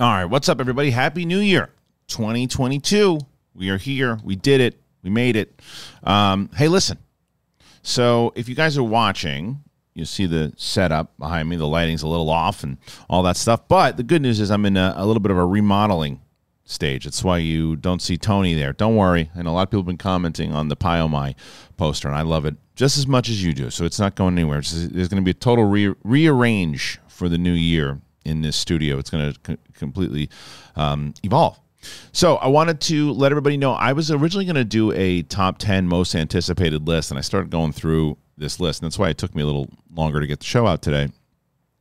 All right, what's up, everybody? Happy New Year, 2022. We are here. We did it. We made it. Um, hey, listen. So, if you guys are watching, you see the setup behind me. The lighting's a little off and all that stuff. But the good news is I'm in a, a little bit of a remodeling stage. That's why you don't see Tony there. Don't worry. Know a lot of people have been commenting on the Pyomai poster, and I love it just as much as you do. So it's not going anywhere. There's going to be a total re- rearrange for the new year in this studio. It's going to co- completely um, evolve. So I wanted to let everybody know I was originally going to do a top 10 most anticipated list, and I started going through this list, and that's why it took me a little longer to get the show out today.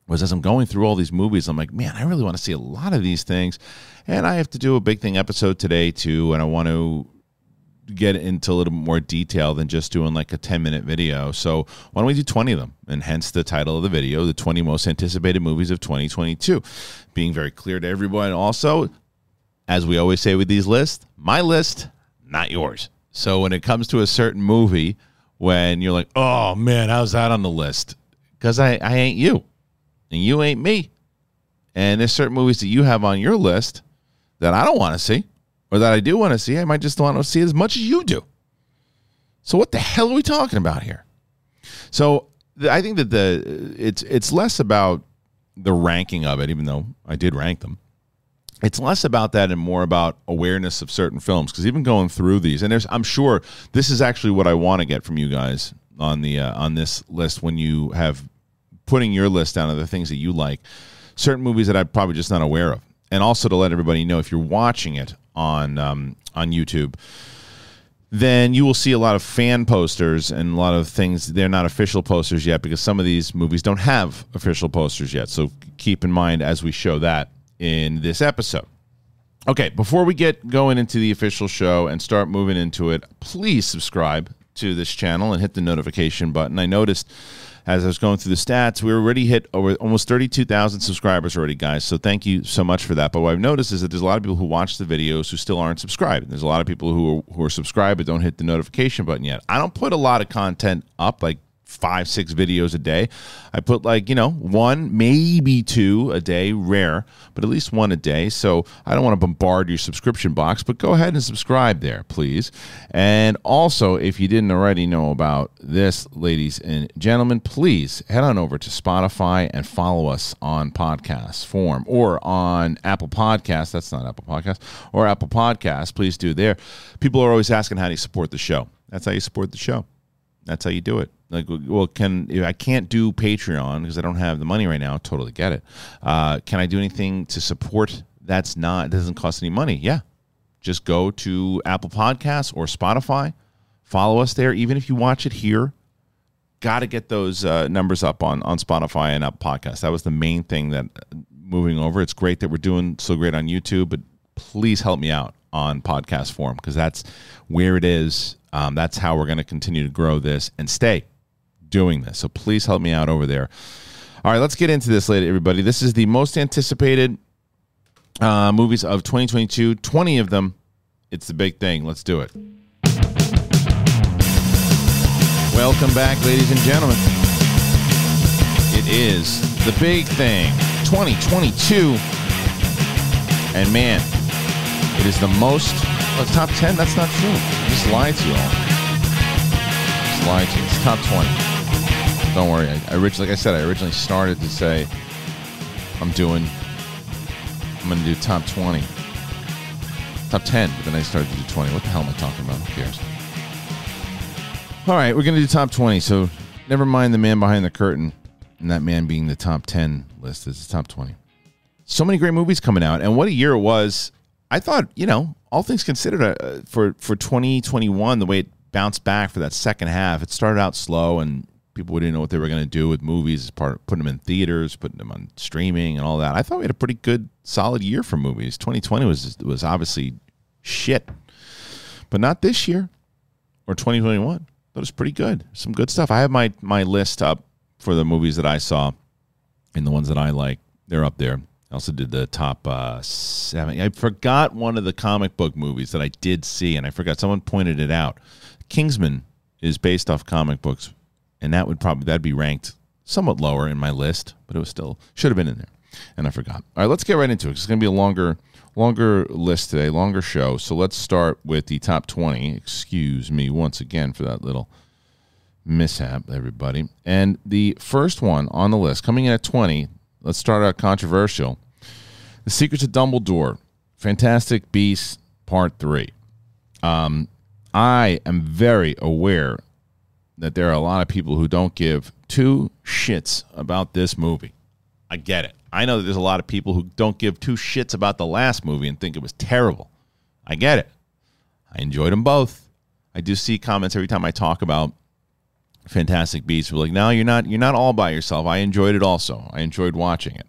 Was as I'm going through all these movies, I'm like, man, I really want to see a lot of these things, and I have to do a big thing episode today too, and I want to get into a little more detail than just doing like a 10 minute video. So why don't we do 20 of them? And hence the title of the video, the 20 most anticipated movies of 2022. Being very clear to everyone. Also, as we always say with these lists, my list, not yours. So when it comes to a certain movie, when you're like, oh man, how's that on the list? Because I, I ain't you and you ain't me. And there's certain movies that you have on your list that I don't want to see or that I do want to see. I might just want to see as much as you do. So what the hell are we talking about here? So I think that the it's it's less about the ranking of it, even though I did rank them. It's less about that and more about awareness of certain films. Because even going through these, and there's, I'm sure this is actually what I want to get from you guys on the uh, on this list when you have putting your list down of the things that you like, certain movies that I'm probably just not aware of, and also to let everybody know if you're watching it on um, on YouTube, then you will see a lot of fan posters and a lot of things. They're not official posters yet because some of these movies don't have official posters yet. So keep in mind as we show that in this episode. Okay, before we get going into the official show and start moving into it, please subscribe to this channel and hit the notification button. I noticed as I was going through the stats, we already hit over almost 32,000 subscribers already, guys. So thank you so much for that. But what I've noticed is that there's a lot of people who watch the videos who still aren't subscribed. There's a lot of people who are, who are subscribed but don't hit the notification button yet. I don't put a lot of content up, like five, six videos a day. I put like, you know, one, maybe two a day, rare, but at least one a day. So I don't want to bombard your subscription box, but go ahead and subscribe there, please. And also, if you didn't already know about this, ladies and gentlemen, please head on over to Spotify and follow us on podcast form or on Apple Podcasts. That's not Apple Podcasts or Apple Podcasts. Please do there. People are always asking how do you support the show. That's how you support the show. That's how you do it. Like, well, can I can't do Patreon because I don't have the money right now. Totally get it. Uh, can I do anything to support? That's not doesn't cost any money. Yeah, just go to Apple Podcasts or Spotify. Follow us there. Even if you watch it here, got to get those uh, numbers up on on Spotify and Apple Podcasts. That was the main thing that uh, moving over. It's great that we're doing so great on YouTube, but please help me out on podcast form because that's where it is. Um, that's how we're going to continue to grow this and stay doing this. So please help me out over there. All right, let's get into this later, everybody. This is the most anticipated uh, movies of 2022. 20 of them. It's the big thing. Let's do it. Welcome back, ladies and gentlemen. It is the big thing 2022. And man, it is the most. Oh, top 10? That's not true. I just lied to you all. Just lied to you. It's top 20. Don't worry. I, I originally, like I said, I originally started to say I'm doing. I'm going to do top 20, top 10, but then I started to do 20. What the hell am I talking about? Who cares? All right, we're going to do top 20. So never mind the man behind the curtain, and that man being the top 10 list. It's the top 20. So many great movies coming out, and what a year it was. I thought, you know, all things considered, uh, for for 2021, the way it bounced back for that second half, it started out slow and people didn't know what they were going to do with movies, part putting them in theaters, putting them on streaming, and all that. I thought we had a pretty good, solid year for movies. 2020 was was obviously shit, but not this year or 2021. That was pretty good. Some good stuff. I have my my list up for the movies that I saw, and the ones that I like. They're up there. I also did the top uh, seven. I forgot one of the comic book movies that I did see, and I forgot. Someone pointed it out. Kingsman is based off comic books and that would probably that'd be ranked somewhat lower in my list, but it was still should have been in there. and I forgot. All right, let's get right into it. It's going to be a longer longer list today, longer show. So let's start with the top 20. Excuse me once again for that little mishap, everybody. And the first one on the list, coming in at 20, let's start out controversial. The Secrets of Dumbledore, Fantastic Beasts, Part 3. Um, I am very aware that there are a lot of people who don't give two shits about this movie. I get it. I know that there's a lot of people who don't give two shits about the last movie and think it was terrible. I get it. I enjoyed them both. I do see comments every time I talk about Fantastic Beasts. We're like, no, you're not. You're not all by yourself. I enjoyed it also. I enjoyed watching it,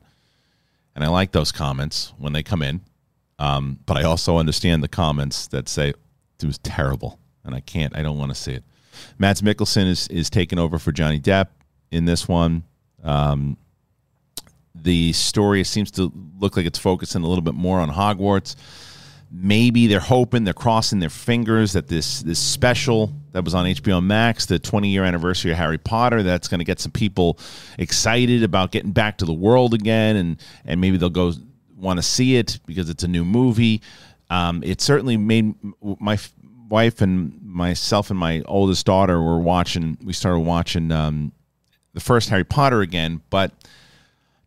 and I like those comments when they come in. Um, but I also understand the comments that say it was terrible, and I can't. I don't want to see it. Mads Mikkelsen is is taking over for Johnny Depp in this one. Um, the story seems to look like it's focusing a little bit more on Hogwarts. Maybe they're hoping, they're crossing their fingers that this this special that was on HBO Max, the 20 year anniversary of Harry Potter, that's going to get some people excited about getting back to the world again, and and maybe they'll go want to see it because it's a new movie. Um, it certainly made my wife and myself and my oldest daughter were watching. We started watching um, the first Harry Potter again, but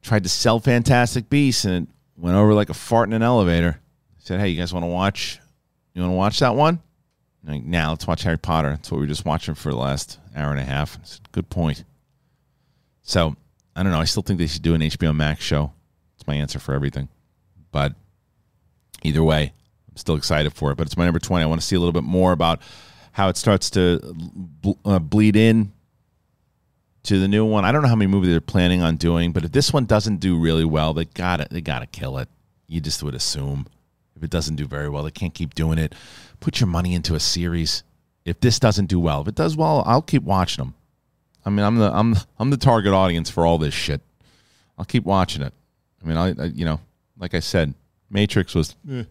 tried to sell Fantastic Beasts and it went over like a fart in an elevator. Said, "Hey, you guys want to watch? You want to watch that one?" Like, now let's watch Harry Potter. That's what we were just watching for the last hour and a half. It's a Good point. So I don't know. I still think they should do an HBO Max show. It's my answer for everything. But either way, I'm still excited for it. But it's my number twenty. I want to see a little bit more about how it starts to uh, bleed in to the new one. I don't know how many movies they're planning on doing, but if this one doesn't do really well, they got it. They got to kill it. You just would assume if it doesn't do very well, they can't keep doing it. Put your money into a series. If this doesn't do well, if it does well, I'll keep watching them. I mean, I'm the I'm I'm the target audience for all this shit. I'll keep watching it. I mean, I, I you know, like I said, Matrix was. Eh,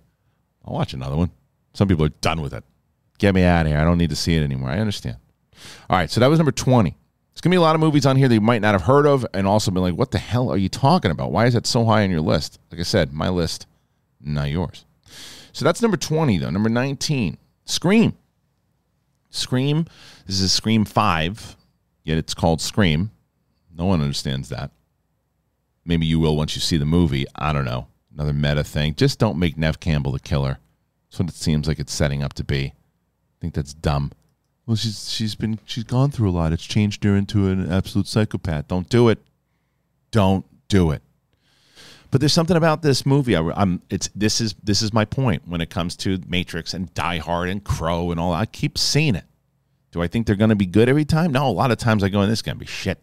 I'll watch another one. Some people are done with it. Get me out of here. I don't need to see it anymore. I understand. All right, so that was number twenty. There's gonna be a lot of movies on here that you might not have heard of, and also been like, "What the hell are you talking about? Why is that so high on your list?" Like I said, my list, not yours. So that's number twenty, though. Number nineteen, Scream. Scream. This is Scream Five, yet it's called Scream. No one understands that. Maybe you will once you see the movie. I don't know. Another meta thing. Just don't make Nev Campbell the killer. That's what it seems like it's setting up to be. I think that's dumb. Well, she's she's been she's gone through a lot. It's changed her into an absolute psychopath. Don't do it. Don't do it. But there's something about this movie. I, am it's this is this is my point when it comes to Matrix and Die Hard and Crow and all. I keep seeing it. Do I think they're going to be good every time? No. A lot of times I go, in "This is going to be shit."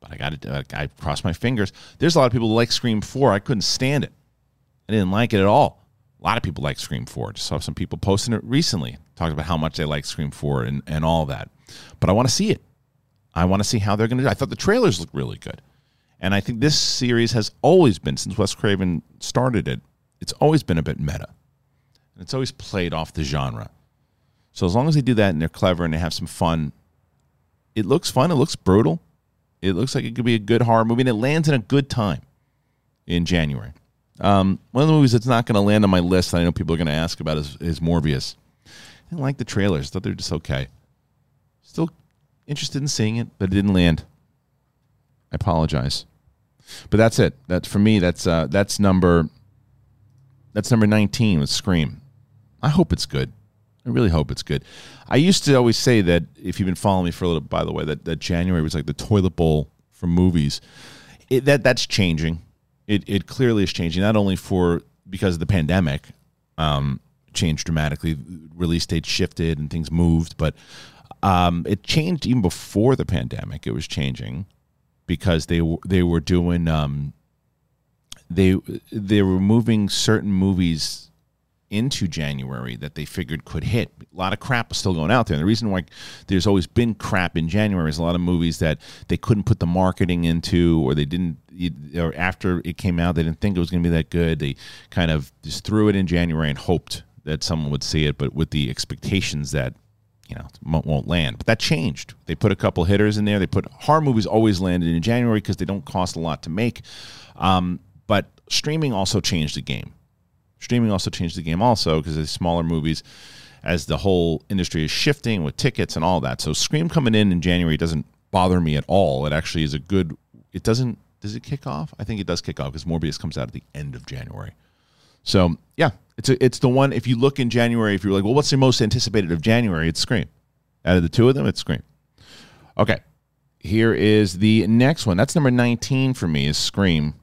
But I got to. Uh, I cross my fingers. There's a lot of people who like Scream Four. I couldn't stand it. I didn't like it at all. A lot of people like Scream 4. Just saw some people posting it recently, talking about how much they like Scream 4 and, and all that. But I want to see it. I want to see how they're going to do. I thought the trailers looked really good. And I think this series has always been, since Wes Craven started it, it's always been a bit meta. And it's always played off the genre. So as long as they do that and they're clever and they have some fun, it looks fun. It looks brutal. It looks like it could be a good horror movie, and it lands in a good time in January. Um, one of the movies that's not going to land on my list that I know people are going to ask about is, is Morbius. I didn't like the trailers; thought they were just okay. Still interested in seeing it, but it didn't land. I apologize, but that's it. That for me, that's uh, that's number that's number nineteen with Scream. I hope it's good. I really hope it's good. I used to always say that if you've been following me for a little, by the way, that, that January was like the toilet bowl for movies. It, that that's changing it it clearly is changing not only for because of the pandemic um, changed dramatically, release dates shifted and things moved, but um, it changed even before the pandemic. It was changing because they they were doing um, they they were moving certain movies into January that they figured could hit. A lot of crap was still going out there. And the reason why there's always been crap in January is a lot of movies that they couldn't put the marketing into or they didn't or after it came out they didn't think it was going to be that good. They kind of just threw it in January and hoped that someone would see it, but with the expectations that you know won't, land. But that changed. They put a couple hitters in there. They put horror movies always landed in January because they don't cost a lot to make. Um, but streaming also changed the game. Streaming also changed the game also because the smaller movies as the whole industry is shifting with tickets and all that. So Scream coming in in January doesn't bother me at all. It actually is a good. It doesn't. Does it kick off? I think it does kick off because Morbius comes out at the end of January. So yeah, it's a, it's the one. If you look in January, if you're like, well, what's the most anticipated of January? It's Scream. Out of the two of them, it's Scream. Okay, here is the next one. That's number 19 for me. Is Scream,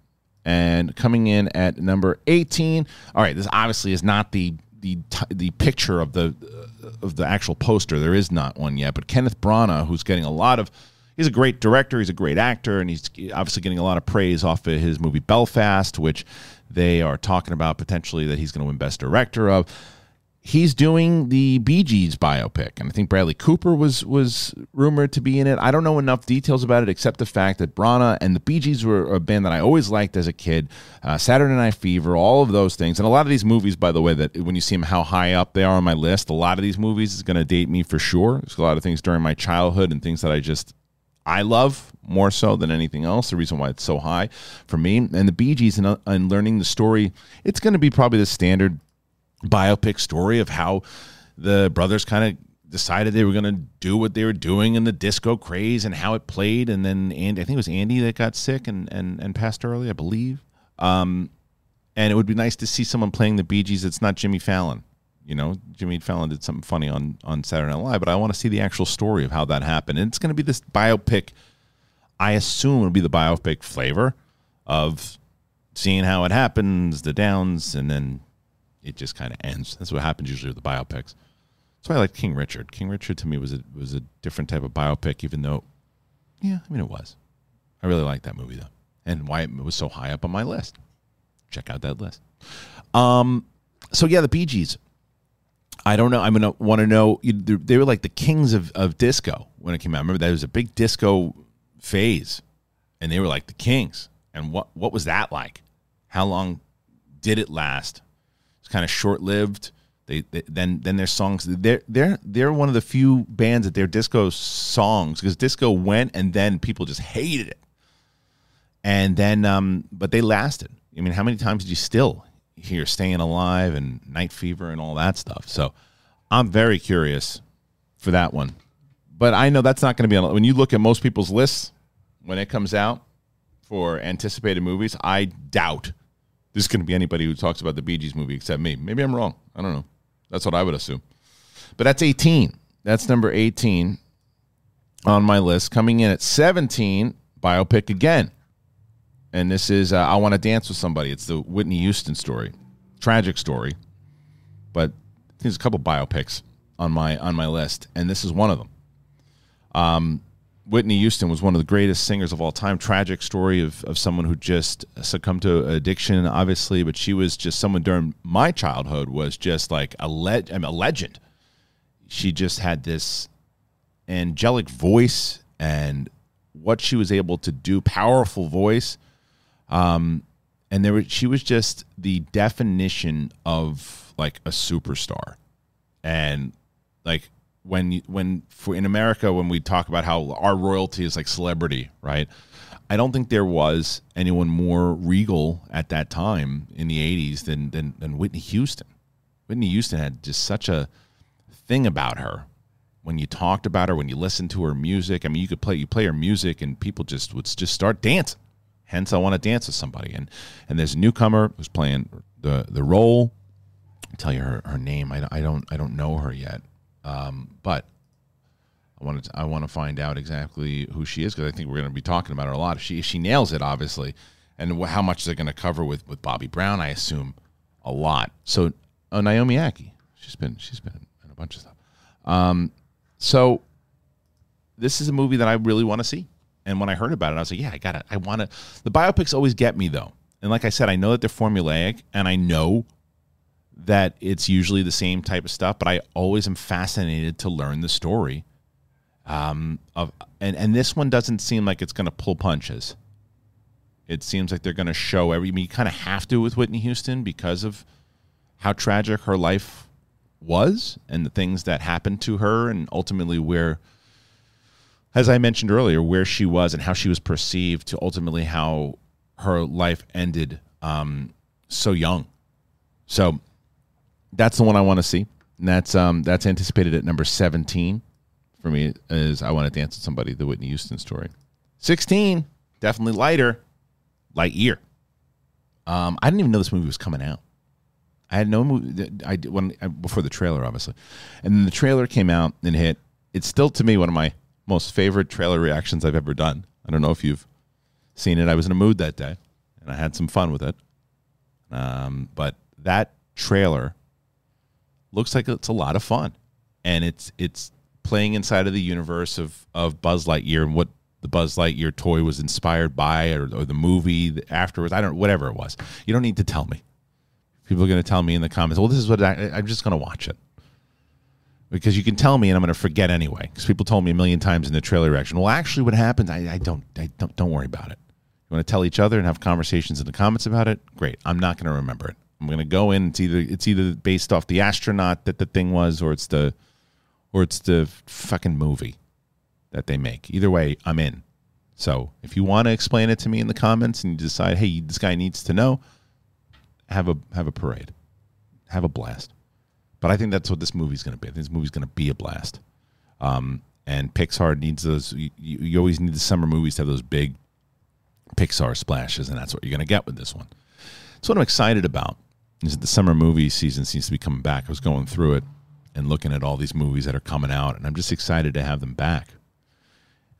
and coming in at number 18. All right, this obviously is not the the the picture of the uh, of the actual poster. There is not one yet, but Kenneth Branagh, who's getting a lot of he's a great director, he's a great actor, and he's obviously getting a lot of praise off of his movie Belfast, which they are talking about potentially that he's going to win Best Director of he's doing the Bee Gees biopic, and I think Bradley Cooper was was rumored to be in it. I don't know enough details about it except the fact that Branagh and the Bee Gees were a band that I always liked as a kid. Uh, Saturday Night Fever, all of those things, and a lot of these movies, by the way, that when you see them how high up they are on my list, a lot of these movies is going to date me for sure. There's a lot of things during my childhood and things that I just I love more so than anything else. The reason why it's so high for me and the Bee Gees and, uh, and learning the story, it's going to be probably the standard biopic story of how the brothers kind of decided they were going to do what they were doing in the disco craze and how it played. And then Andy, I think it was Andy that got sick and, and, and passed early, I believe. Um, and it would be nice to see someone playing the Bee Gees. It's not Jimmy Fallon. You know, Jimmy Fallon did something funny on, on Saturday Night Live, but I want to see the actual story of how that happened. And it's going to be this biopic. I assume it'll be the biopic flavor of seeing how it happens, the downs, and then it just kind of ends. That's what happens usually with the biopics. That's why I like King Richard. King Richard to me was a was a different type of biopic, even though, yeah, I mean it was. I really like that movie though, and why it was so high up on my list. Check out that list. Um, so yeah, the Bee Gees. I don't know. I'm gonna want to know. They were like the kings of, of disco when it came out. Remember that was a big disco phase, and they were like the kings. And what what was that like? How long did it last? It's kind of short lived. They, they, then then their songs they're they're they're one of the few bands that their disco songs because disco went and then people just hated it, and then um but they lasted. I mean, how many times did you still hear "Staying Alive" and "Night Fever" and all that stuff? So I'm very curious for that one, but I know that's not going to be on. When you look at most people's lists when it comes out for anticipated movies, I doubt this is going to be anybody who talks about the Bee Gees movie except me. Maybe I'm wrong. I don't know. That's what I would assume. But that's 18. That's number 18 on my list. Coming in at 17, biopic again. And this is uh, I Want to Dance with Somebody. It's the Whitney Houston story. Tragic story. But there's a couple biopics on my on my list, and this is one of them. Um, Whitney Houston was one of the greatest singers of all time. Tragic story of, of someone who just succumbed to addiction, obviously, but she was just someone during my childhood was just like a, le- I mean, a legend. She just had this angelic voice and what she was able to do, powerful voice. Um, and there was, she was just the definition of like a superstar. And like when when for in America when we talk about how our royalty is like celebrity, right? I don't think there was anyone more regal at that time in the '80s than than, than Whitney Houston. Whitney Houston had just such a thing about her. When you talked about her, when you listened to her music, I mean, you could play you play her music, and people just would just start dancing. Hence, I want to dance with somebody. And and there's a newcomer who's playing the the role. I'll tell you her, her name. I, I don't I don't know her yet. Um, but I want to I want to find out exactly who she is because I think we're going to be talking about her a lot. If she she nails it, obviously, and how much they're going to cover with with Bobby Brown, I assume a lot. So uh, Naomi Ackie, she's been she's been in a bunch of stuff. Um, so this is a movie that I really want to see. And when I heard about it, I was like, yeah, I got it. I want to. The biopics always get me though. And like I said, I know that they're formulaic, and I know that it's usually the same type of stuff, but I always am fascinated to learn the story. Um, of and and this one doesn't seem like it's going to pull punches. It seems like they're going to show every. I mean, you kind of have to with Whitney Houston because of how tragic her life was and the things that happened to her, and ultimately where, as I mentioned earlier, where she was and how she was perceived, to ultimately how her life ended um, so young. So that's the one I want to see. And that's um, that's anticipated at number seventeen for me. Is I want to dance with somebody, the Whitney Houston story. Sixteen, definitely lighter, Lightyear. Um, I didn't even know this movie was coming out. I had no movie. I when before the trailer, obviously, and then the trailer came out and hit. It's still to me one of my most favorite trailer reactions I've ever done. I don't know if you've seen it. I was in a mood that day, and I had some fun with it. Um, but that trailer looks like it's a lot of fun, and it's it's playing inside of the universe of of Buzz Lightyear and what the Buzz Lightyear toy was inspired by, or, or the movie afterwards. I don't know, whatever it was. You don't need to tell me. People are going to tell me in the comments. Well, this is what I, I'm just going to watch it because you can tell me and I'm going to forget anyway. Because people told me a million times in the trailer reaction. Well, actually, what happened? I, I don't. I don't. Don't worry about it. You want to tell each other and have conversations in the comments about it? Great. I'm not going to remember it. I'm to go in. It's either it's either based off the astronaut that the thing was, or it's the, or it's the fucking movie that they make. Either way, I'm in. So if you want to explain it to me in the comments and you decide, hey, this guy needs to know, have a have a parade, have a blast. But I think that's what this movie's to be. I think this movie's to be a blast. Um, and Pixar needs those. You, you always need the summer movies to have those big Pixar splashes, and that's what you're to get with this one. So what I'm excited about is that the summer movie season seems to be coming back. I was going through it and looking at all these movies that are coming out, and I'm just excited to have them back.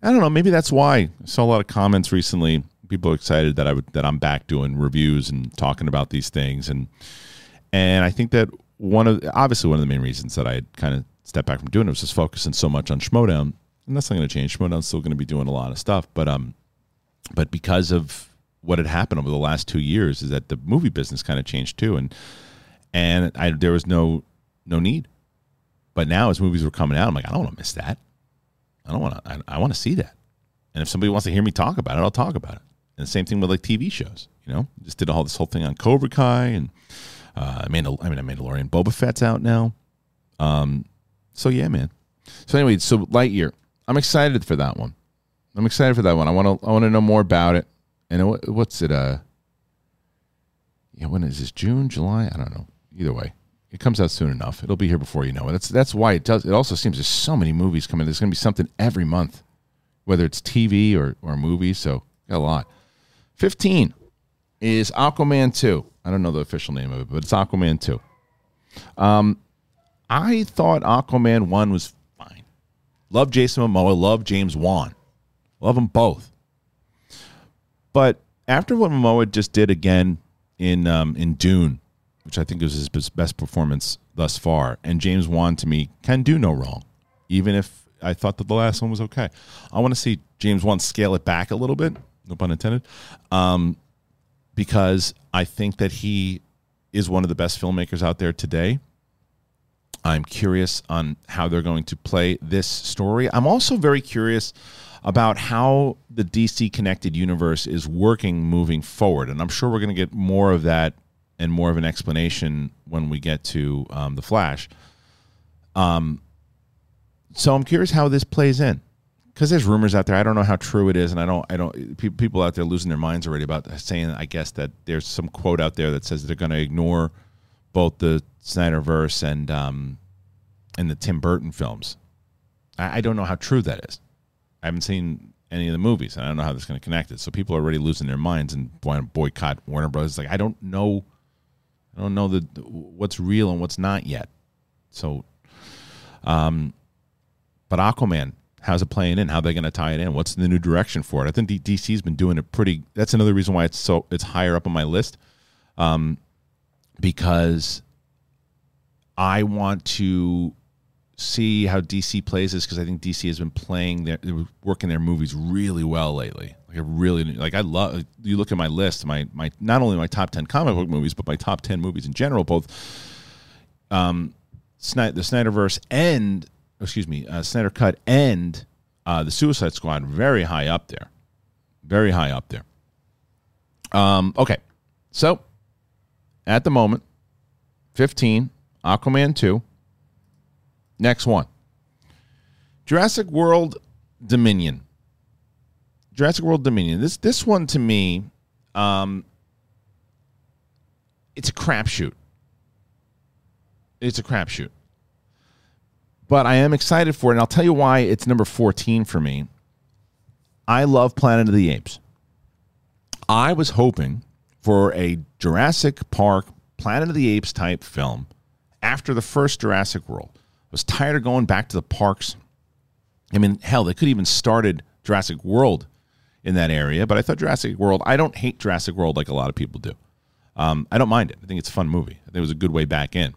I don't know. Maybe that's why I saw a lot of comments recently. People are excited that I would that I'm back doing reviews and talking about these things, and and I think that one of obviously one of the main reasons that I kind of stepped back from doing it was just focusing so much on Schmoedown, and that's not going to change. Schmoedown's still going to be doing a lot of stuff, but um, but because of what had happened over the last two years, is that the movie business kind of changed too, and and I there was no no need. But now as movies were coming out, I'm like, I don't want to miss that. I don't want to. I, I want to see that. And if somebody wants to hear me talk about it, I'll talk about it. And the same thing with like TV shows. You know, just did all this whole thing on Cobra Kai and uh, Mandal- I mean, Mandalorian. Boba Fett's out now. Um, so yeah, man. So anyway, so Lightyear. I'm excited for that one. I'm excited for that one. I want to. I want to know more about it. And what, what's it? Uh, yeah. When is this? June, July? I don't know. Either way, it comes out soon enough. It'll be here before you know it. That's that's why it does. It also seems there's so many movies coming. There's going to be something every month, whether it's TV or or movies. So got a lot. Fifteen is Aquaman two. I don't know the official name of it, but it's Aquaman two. Um, I thought Aquaman one was fine. Love Jason Momoa. Love James Wan. Love them both. But after what Momoa just did again in um, in Dune, which I think was his best performance thus far, and James Wan to me can do no wrong, even if I thought that the last one was okay. I want to see James Wan scale it back a little bit, no pun intended, um, because I think that he is one of the best filmmakers out there today. I'm curious on how they're going to play this story. I'm also very curious about how the DC connected universe is working moving forward. And I'm sure we're going to get more of that and more of an explanation when we get to um, the Flash. Um, so I'm curious how this plays in because there's rumors out there. I don't know how true it is, and I don't. I don't. People out there losing their minds already about saying. I guess that there's some quote out there that says they're going to ignore both the Snyderverse and um, and the Tim Burton films. I, I don't know how true that is. I haven't seen any of the movies, and I don't know how this is going to connect it. So people are already losing their minds and want to boycott Warner Brothers. Like I don't know, I don't know the what's real and what's not yet. So, um, but Aquaman, how's it playing in? How are they going to tie it in? What's the new direction for it? I think DC's been doing it pretty. That's another reason why it's so it's higher up on my list, um, because I want to see how DC plays this because I think DC has been playing their working their movies really well lately. Like I really like I love you look at my list, my my not only my top 10 comic book movies but my top 10 movies in general both um Snyder, the Snyderverse and excuse me, uh, Snyder Cut and uh, the Suicide Squad very high up there. Very high up there. Um okay. So at the moment 15 Aquaman 2 Next one Jurassic World Dominion. Jurassic World Dominion. This this one to me, um, it's a crapshoot. It's a crapshoot. But I am excited for it, and I'll tell you why it's number 14 for me. I love Planet of the Apes. I was hoping for a Jurassic Park, Planet of the Apes type film after the first Jurassic World. I was tired of going back to the parks. I mean, hell, they could even started Jurassic World in that area, but I thought Jurassic World, I don't hate Jurassic World like a lot of people do. Um, I don't mind it. I think it's a fun movie. I think it was a good way back in.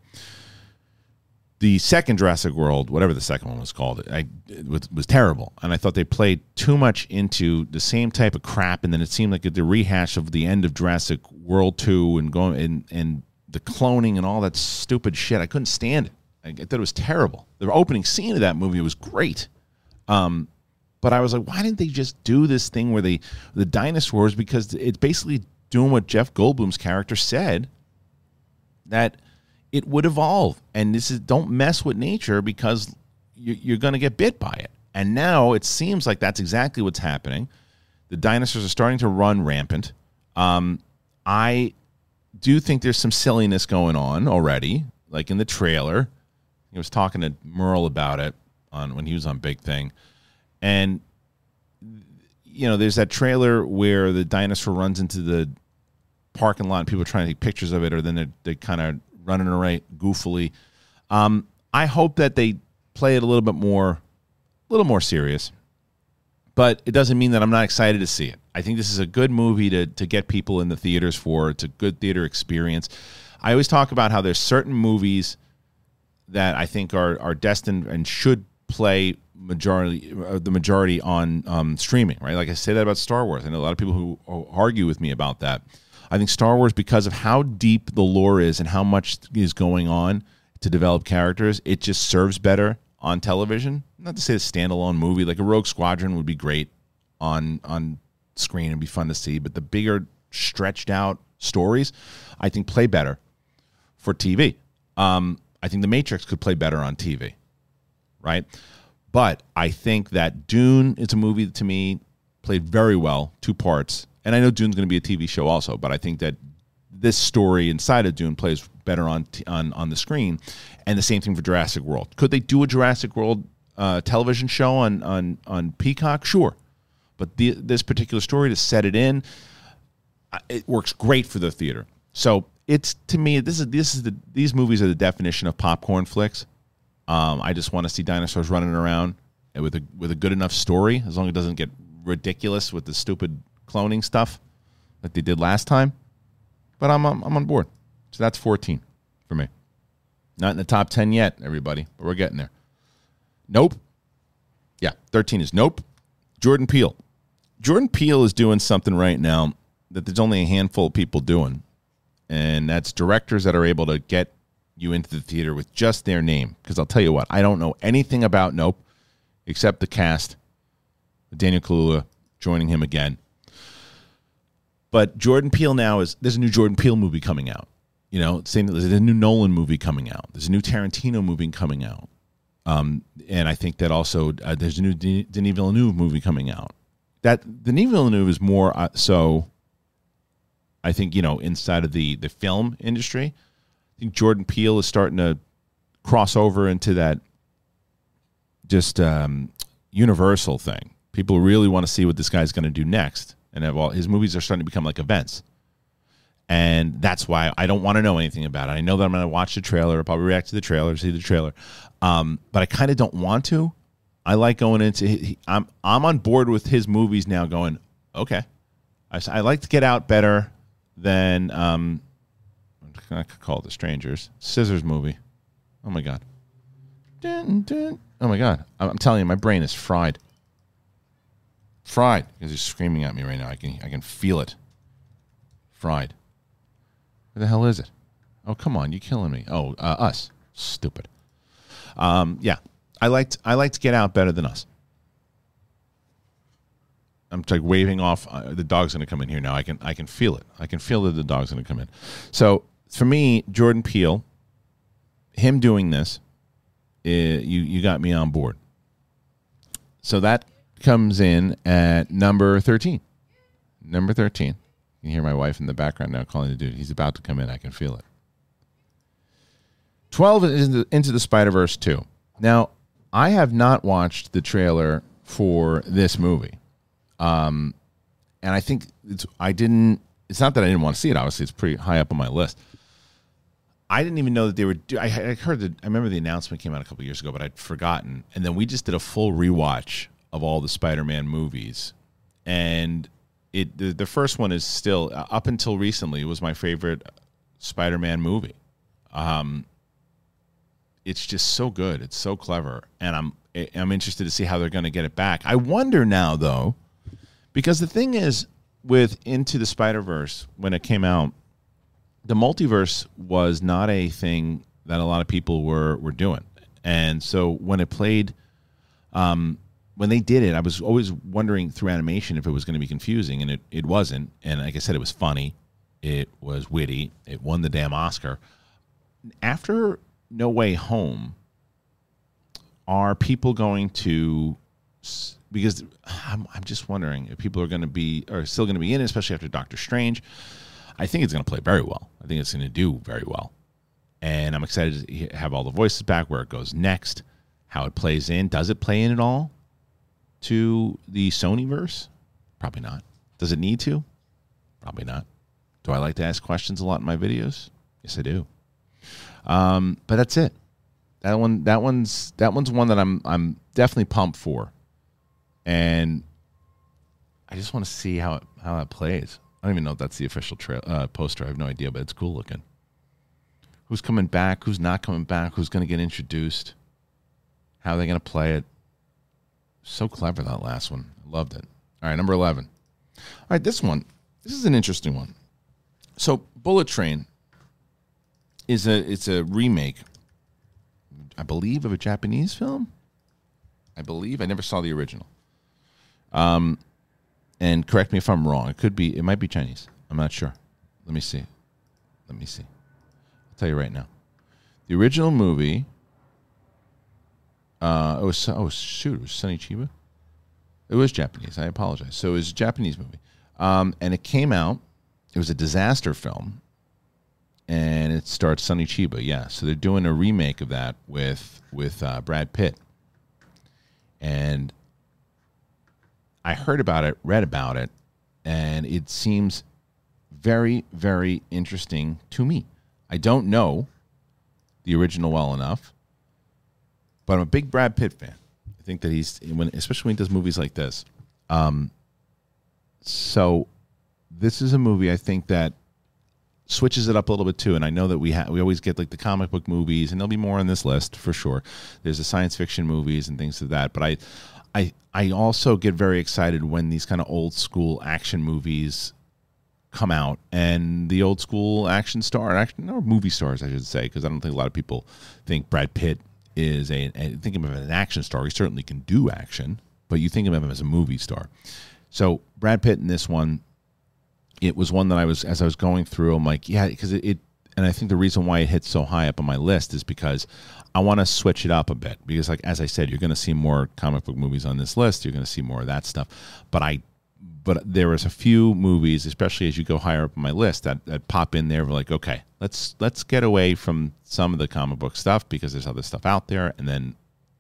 The second Jurassic World, whatever the second one was called, I, it was, was terrible, and I thought they played too much into the same type of crap, and then it seemed like the rehash of the end of Jurassic World two and going and and the cloning and all that stupid shit. I couldn't stand it. I, thought it was terrible. The opening scene of that movie was great. Um, but I was like, why didn't they just do this thing where they the dinosaurs? Because it's basically doing what Jeff Goldblum's character said that it would evolve, and this is don't mess with nature because you, you're going to get bit by it. And now it seems like that's exactly what's happening. The dinosaurs are starting to run rampant. Um, I do think there's some silliness going on already, like in the trailer. I was talking to Merle about it on when he was on Big Thing, and you know, there's that trailer where the dinosaur runs into the parking lot and people are trying to take pictures of it, or then they're, they kind of running around goofily. Um, I hope that they play it a little bit more, a little more serious. But it doesn't mean that I'm not excited to see it. I think this is a good movie to to get people in the theaters for. It's a good theater experience. I always talk about how there's certain movies that I think are are destined and should play majority uh, the majority on um, streaming. Right, like I say that about Star Wars. I know a lot of people who argue with me about that. I think Star Wars, because of how deep the lore is and how much is going on to develop characters, it just serves better on television. Not to say a standalone movie like a Rogue Squadron would be great on on screen and be fun to see, but the bigger stretched out stories, I think play better for TV. Um, I think The Matrix could play better on TV, right? But I think that Dune is a movie that to me played very well, two parts, and I know Dune's going to be a TV show also, but I think that this story inside of Dune plays better on t- on on the screen, and the same thing for Jurassic World. Could they do a Jurassic World uh, television show on on on Peacock? Sure, but the, this particular story to set it in, uh, it works great for the theater. So it's to me this is this is the these movies are the definition of popcorn flicks. Um, I just want to see dinosaurs running around with a with a good enough story, as long as it doesn't get ridiculous with the stupid cloning stuff that they did last time. But I'm, I'm, I'm on board. So that's 14 for me. Not in the top 10 yet, everybody, but we're getting there. Nope. Yeah, 13 is nope. Jordan Peele. Jordan Peele is doing something right now that there's only a handful of people doing, and that's directors that are able to get you into the theater with just their name. Because I'll tell you what, I don't know anything about Nope except the cast. Daniel Kaluuya joining him again. But Jordan Peele now is there's a new Jordan Peele movie coming out. You know, same there's a new Nolan movie coming out. There's a new Tarantino movie coming out. Um, and I think that also uh, there's a new Denis Villeneuve movie coming out. That Denis Villeneuve is more uh, so. I think you know inside of the the film industry, I think Jordan Peele is starting to cross over into that just um, universal thing. People really want to see what this guy's going to do next and well, his movies are starting to become like events, and that's why I don't want to know anything about it. I know that I'm going to watch the trailer, probably react to the trailer, see the trailer, um, but I kind of don't want to. I like going into. He, I'm I'm on board with his movies now. Going okay, I, I like to get out better than um, I could call it the Strangers Scissors movie. Oh my god. Dun, dun. Oh my god! I'm telling you, my brain is fried fried because he's screaming at me right now. I can I can feel it. Fried. Where the hell is it? Oh come on, you're killing me. Oh, uh, us. Stupid. Um, yeah, I liked I like to get out better than us. I'm like waving off. Uh, the dog's going to come in here now. I can I can feel it. I can feel that the dog's going to come in. So for me, Jordan Peele, him doing this, it, you you got me on board. So that comes in at number thirteen. Number thirteen. You can hear my wife in the background now calling the dude. He's about to come in. I can feel it. Twelve is into, into the Spider Verse two. Now, I have not watched the trailer for this movie, um, and I think it's I didn't. It's not that I didn't want to see it. Obviously, it's pretty high up on my list. I didn't even know that they were. Do- I, I heard that. I remember the announcement came out a couple years ago, but I'd forgotten. And then we just did a full rewatch of all the Spider-Man movies, and it the, the first one is still uh, up until recently it was my favorite Spider-Man movie. Um, it's just so good. It's so clever, and I'm I'm interested to see how they're going to get it back. I wonder now though, because the thing is with Into the Spider Verse when it came out, the multiverse was not a thing that a lot of people were were doing, and so when it played, um, when they did it, I was always wondering through animation if it was going to be confusing, and it it wasn't. And like I said, it was funny, it was witty, it won the damn Oscar. After No Way Home, are people going to? Because I'm, I'm just wondering if people are going to be are still going to be in especially after Doctor Strange. I think it's going to play very well. I think it's going to do very well. And I'm excited to have all the voices back, where it goes next, how it plays in. Does it play in at all to the Sony verse? Probably not. Does it need to? Probably not. Do I like to ask questions a lot in my videos? Yes, I do. Um, but that's it. That one, that one's that one's one that I'm I'm definitely pumped for, and I just want to see how it how that plays. I don't even know if that's the official tra- uh, poster. I have no idea, but it's cool looking. Who's coming back? Who's not coming back? Who's going to get introduced? How are they going to play it? So clever that last one. I loved it. All right, number eleven. All right, this one. This is an interesting one. So, Bullet Train is a it's a remake, I believe, of a Japanese film. I believe I never saw the original. Um, and correct me if I'm wrong. It could be. It might be Chinese. I'm not sure. Let me see. Let me see. I'll tell you right now. The original movie. Uh, it was oh shoot, it was Sonny Chiba. It was Japanese. I apologize. So it was a Japanese movie, um, and it came out. It was a disaster film, and it starred Sonny Chiba. Yeah, so they're doing a remake of that with with uh, Brad Pitt, and I heard about it, read about it, and it seems very very interesting to me. I don't know the original well enough, but I'm a big Brad Pitt fan. I think that he's when, especially when he does movies like this. Um, so this is a movie I think that switches it up a little bit too. And I know that we ha- we always get like the comic book movies, and there'll be more on this list for sure. There's the science fiction movies and things like that. But I, I, I also get very excited when these kind of old school action movies come out and the old school action star action or movie stars I should say because I don't think a lot of people think Brad Pitt is a, think of him as an action star he certainly can do action but you think of him as a movie star so Brad Pitt in this one it was one that I was as I was going through. I'm like, yeah, because it, it, and I think the reason why it hits so high up on my list is because I want to switch it up a bit. Because, like as I said, you're going to see more comic book movies on this list. You're going to see more of that stuff. But I, but there was a few movies, especially as you go higher up my list, that that pop in there. We're like, okay, let's let's get away from some of the comic book stuff because there's other stuff out there, and then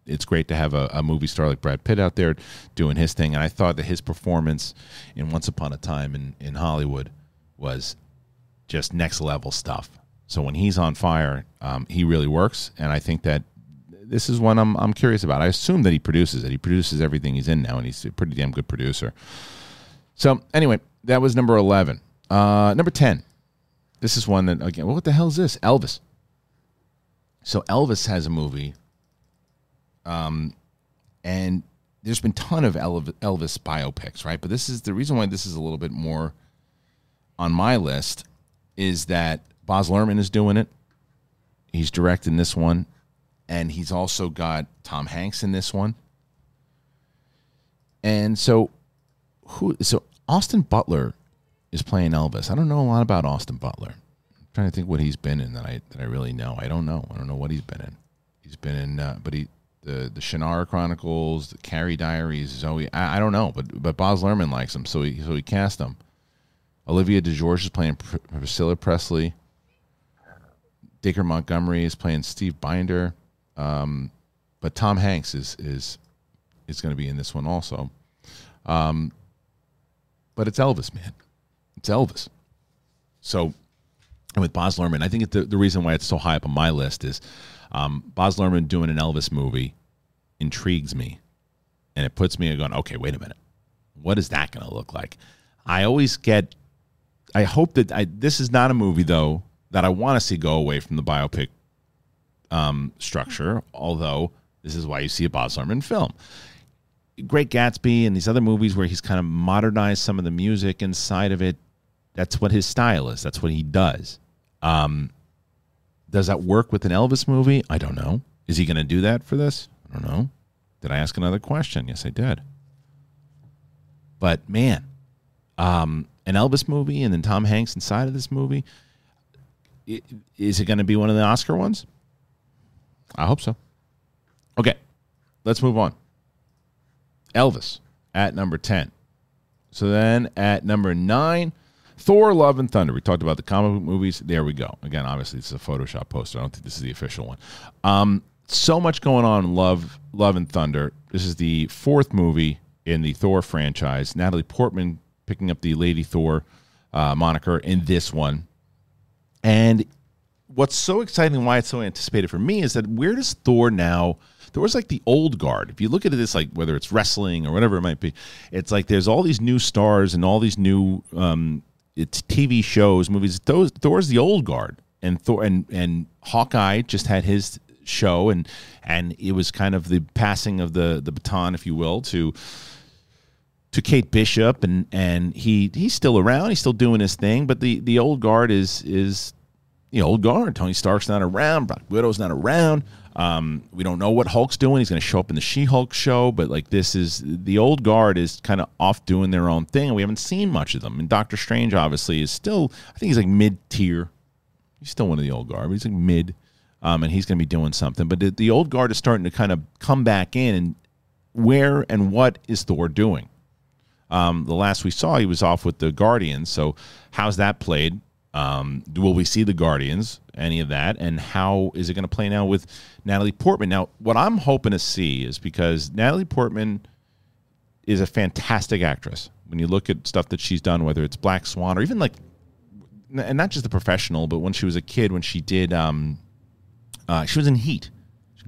it's great to have a, a movie star like Brad Pitt out there doing his thing. And I thought that his performance in Once Upon a Time in, in Hollywood was just next level stuff. So when he's on fire, um, he really works. And I think that this is one I'm, I'm curious about. I assume that he produces it. He produces everything he's in now, and he's a pretty damn good producer. So anyway, that was number 11. Uh, number 10. This is one that, again, what the hell is this? Elvis. So Elvis has a movie um, and there's been ton of Elv- Elvis biopics, right? But this is the reason why this is a little bit more on my list is that Baz Luhrmann is doing it. He's directing this one, and he's also got Tom Hanks in this one. And so, who? So Austin Butler is playing Elvis. I don't know a lot about Austin Butler. I'm trying to think what he's been in that I that I really know. I don't know. I don't know what he's been in. He's been in, uh, but he the the Shannara Chronicles, the Carrie Diaries, Zoe. I, I don't know, but but Baz Luhrmann likes him, so he so he cast him. Olivia DeJour is playing Pr- Priscilla Presley. Dacre Montgomery is playing Steve Binder, um, but Tom Hanks is is is going to be in this one also. Um, but it's Elvis, man. It's Elvis. So, and with Baz Luhrmann, I think the, the reason why it's so high up on my list is um, Baz Luhrmann doing an Elvis movie intrigues me, and it puts me going, okay, wait a minute, what is that going to look like? I always get. I hope that I, this is not a movie though that I want to see go away from the biopic um, structure. Although this is why you see a Baz Luhrmann film. Great Gatsby and these other movies where he's kind of modernized some of the music inside of it. That's what his style is. That's what he does. Um, does that work with an Elvis movie? I don't know. Is he going to do that for this? I don't know. Did I ask another question? Yes, I did. But man, um, an Elvis movie and then Tom Hanks inside of this movie, is it going to be one of the Oscar ones? I hope so. Okay, let's move on. Elvis at number 10. So then at number nine, Thor Love and Thunder. We talked about the comic book movies. There we go. Again, obviously, this is a Photoshop poster. I don't think this is the official one. Um, so much going on in Love, Love and Thunder. This is the fourth movie in the Thor franchise. Natalie Portman picking up the Lady Thor uh, moniker in this one. And what's so exciting, why it's so anticipated for me, is that where does Thor now? There was like the old guard. If you look at this, like whether it's wrestling or whatever it might be, it's like there's all these new stars and all these new um, it's TV shows, movies. Thor's the old guard, and Thor and and Hawkeye just had his show, and and it was kind of the passing of the the baton, if you will, to to Kate Bishop, and and he he's still around, he's still doing his thing, but the the old guard is is the old guard. Tony Stark's not around, Black Widow's not around. Um, we don't know what Hulk's doing. He's going to show up in the She-Hulk show, but like this is the old guard is kind of off doing their own thing, and we haven't seen much of them. And Doctor Strange obviously is still, I think he's like mid tier. He's still one of the old guard, but he's like mid, um, and he's going to be doing something. But the, the old guard is starting to kind of come back in, and where and what is Thor doing? Um, the last we saw, he was off with the Guardians. So how's that played? Um, will we see the Guardians? Any of that? And how is it going to play now with Natalie Portman? Now, what I'm hoping to see is because Natalie Portman is a fantastic actress. When you look at stuff that she's done, whether it's Black Swan or even like, and not just the professional, but when she was a kid, when she did, um, uh, she was in Heat.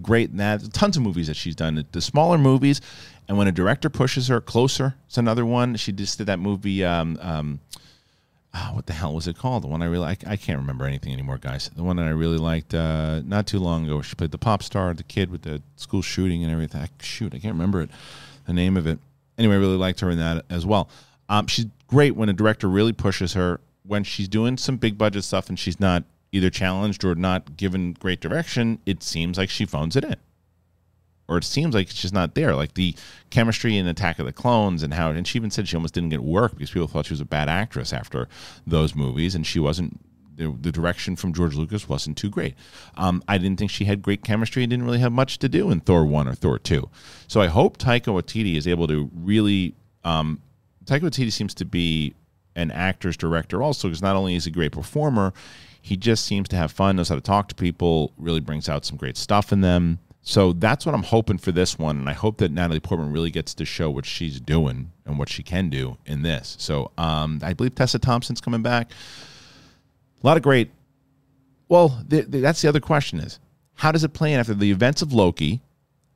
Great in that. Tons of movies that she's done. The smaller movies, and when a director pushes her closer, it's another one. She just did that movie. Um, um, oh, what the hell was it called? The one I really I, I can't remember anything anymore, guys. The one that I really liked uh, not too long ago. She played the pop star, the kid with the school shooting and everything. I, shoot, I can't remember it, the name of it. Anyway, I really liked her in that as well. Um, she's great when a director really pushes her when she's doing some big budget stuff and she's not either challenged or not given great direction. It seems like she phones it in or it seems like just not there. Like the chemistry in Attack of the Clones and how, and she even said she almost didn't get work because people thought she was a bad actress after those movies, and she wasn't. The, the direction from George Lucas wasn't too great. Um, I didn't think she had great chemistry and didn't really have much to do in Thor one or Thor two. So I hope Taika Waititi is able to really. Um, Taika Waititi seems to be an actor's director also because not only is he a great performer, he just seems to have fun, knows how to talk to people, really brings out some great stuff in them. So that's what I'm hoping for this one, and I hope that Natalie Portman really gets to show what she's doing and what she can do in this. So um, I believe Tessa Thompson's coming back. A lot of great. Well, that's the other question: is how does it play in after the events of Loki,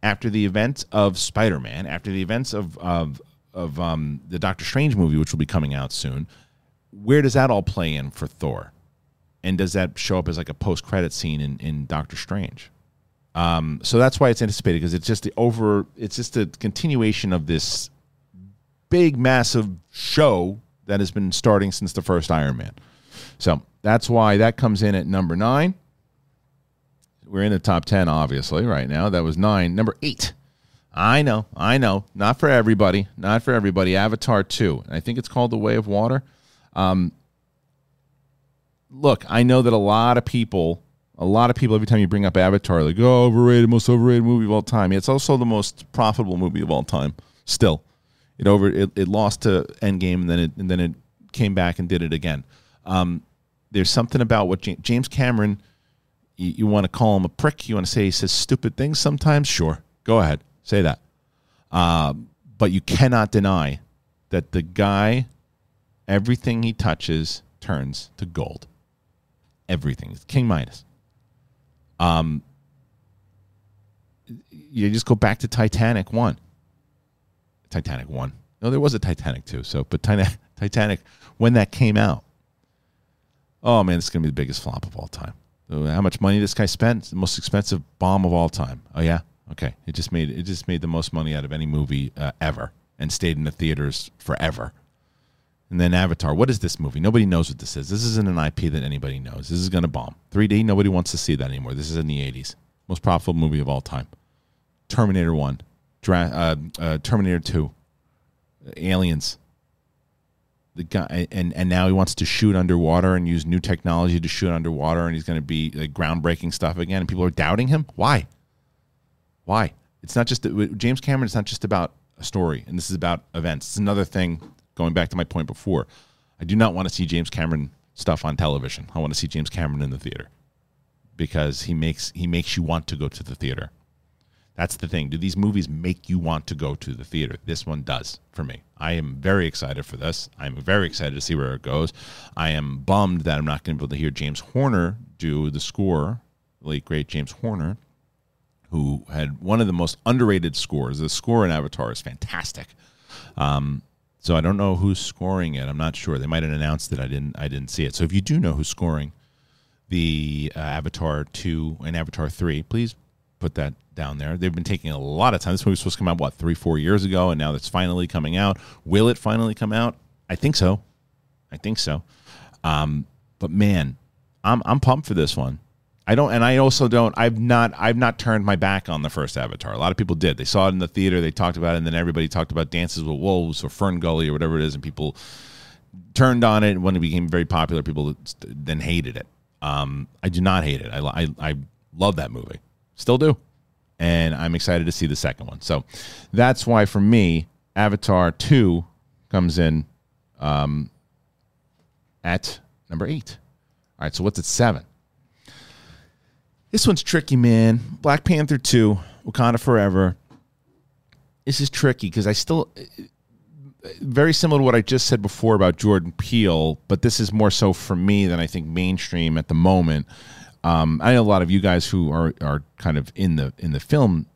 after the events of Spider Man, after the events of of of um, the Doctor Strange movie, which will be coming out soon? Where does that all play in for Thor? And does that show up as like a post credit scene in, in Doctor Strange? Um, so that's why it's anticipated because it's just the over. It's just a continuation of this big, massive show that has been starting since the first Iron Man. So that's why that comes in at number nine. We're in the top ten, obviously, right now. That was nine. Number eight. I know, I know. Not for everybody. Not for everybody. Avatar two. I think it's called The Way of Water. Um, look, I know that a lot of people A lot of people, every time you bring up Avatar, like, oh, overrated, most overrated movie of all time. It's also the most profitable movie of all time. Still, it over it, it lost to Endgame, and then it and then it came back and did it again. Um, there's something about what James Cameron. You, you want to call him a prick? You want to say he says stupid things sometimes? Sure, go ahead, say that. Uh, but you cannot deny that the guy, everything he touches turns to gold. Everything, King Midas. Um, you just go back to Titanic one. Titanic one. No, there was a Titanic two. So, but Titanic when that came out. Oh man, it's gonna be the biggest flop of all time. How much money this guy spent? The most expensive bomb of all time. Oh yeah, okay. It just made it just made the most money out of any movie uh, ever, and stayed in the theaters forever. And then Avatar. What is this movie? Nobody knows what this is. This isn't an IP that anybody knows. This is going to bomb. 3D, nobody wants to see that anymore. This is in the 80s. Most profitable movie of all time. Terminator 1, Dra- uh, uh, Terminator 2, Aliens. The guy and and now he wants to shoot underwater and use new technology to shoot underwater and he's going to be like groundbreaking stuff again and people are doubting him. Why? Why? It's not just James Cameron. It's not just about a story, and this is about events. It's another thing going back to my point before, I do not want to see James Cameron stuff on television. I want to see James Cameron in the theater because he makes he makes you want to go to the theater. That's the thing. Do these movies make you want to go to the theater? This one does for me. I am very excited for this. I'm very excited to see where it goes. I am bummed that I'm not going to be able to hear James Horner do the score, the late great James Horner, who had one of the most underrated scores. The score in Avatar is fantastic. Um, so I don't know who's scoring it. I'm not sure. They might have announced it. I didn't. I didn't see it. So if you do know who's scoring the uh, Avatar two and Avatar three, please put that down there. They've been taking a lot of time. This movie was supposed to come out what three, four years ago, and now it's finally coming out. Will it finally come out? I think so. I think so. Um, but man, I'm I'm pumped for this one. I don't, and I also don't. I've not. I've not turned my back on the first Avatar. A lot of people did. They saw it in the theater. They talked about it, and then everybody talked about Dances with Wolves or Fern Gully or whatever it is, and people turned on it when it became very popular. People then hated it. Um, I do not hate it. I, I, I love that movie. Still do, and I'm excited to see the second one. So that's why for me, Avatar two comes in um, at number eight. All right. So what's at seven? This one's tricky, man. Black Panther 2, Wakanda Forever. This is tricky because I still very similar to what I just said before about Jordan Peele, but this is more so for me than I think mainstream at the moment. Um, I know a lot of you guys who are are kind of in the in the film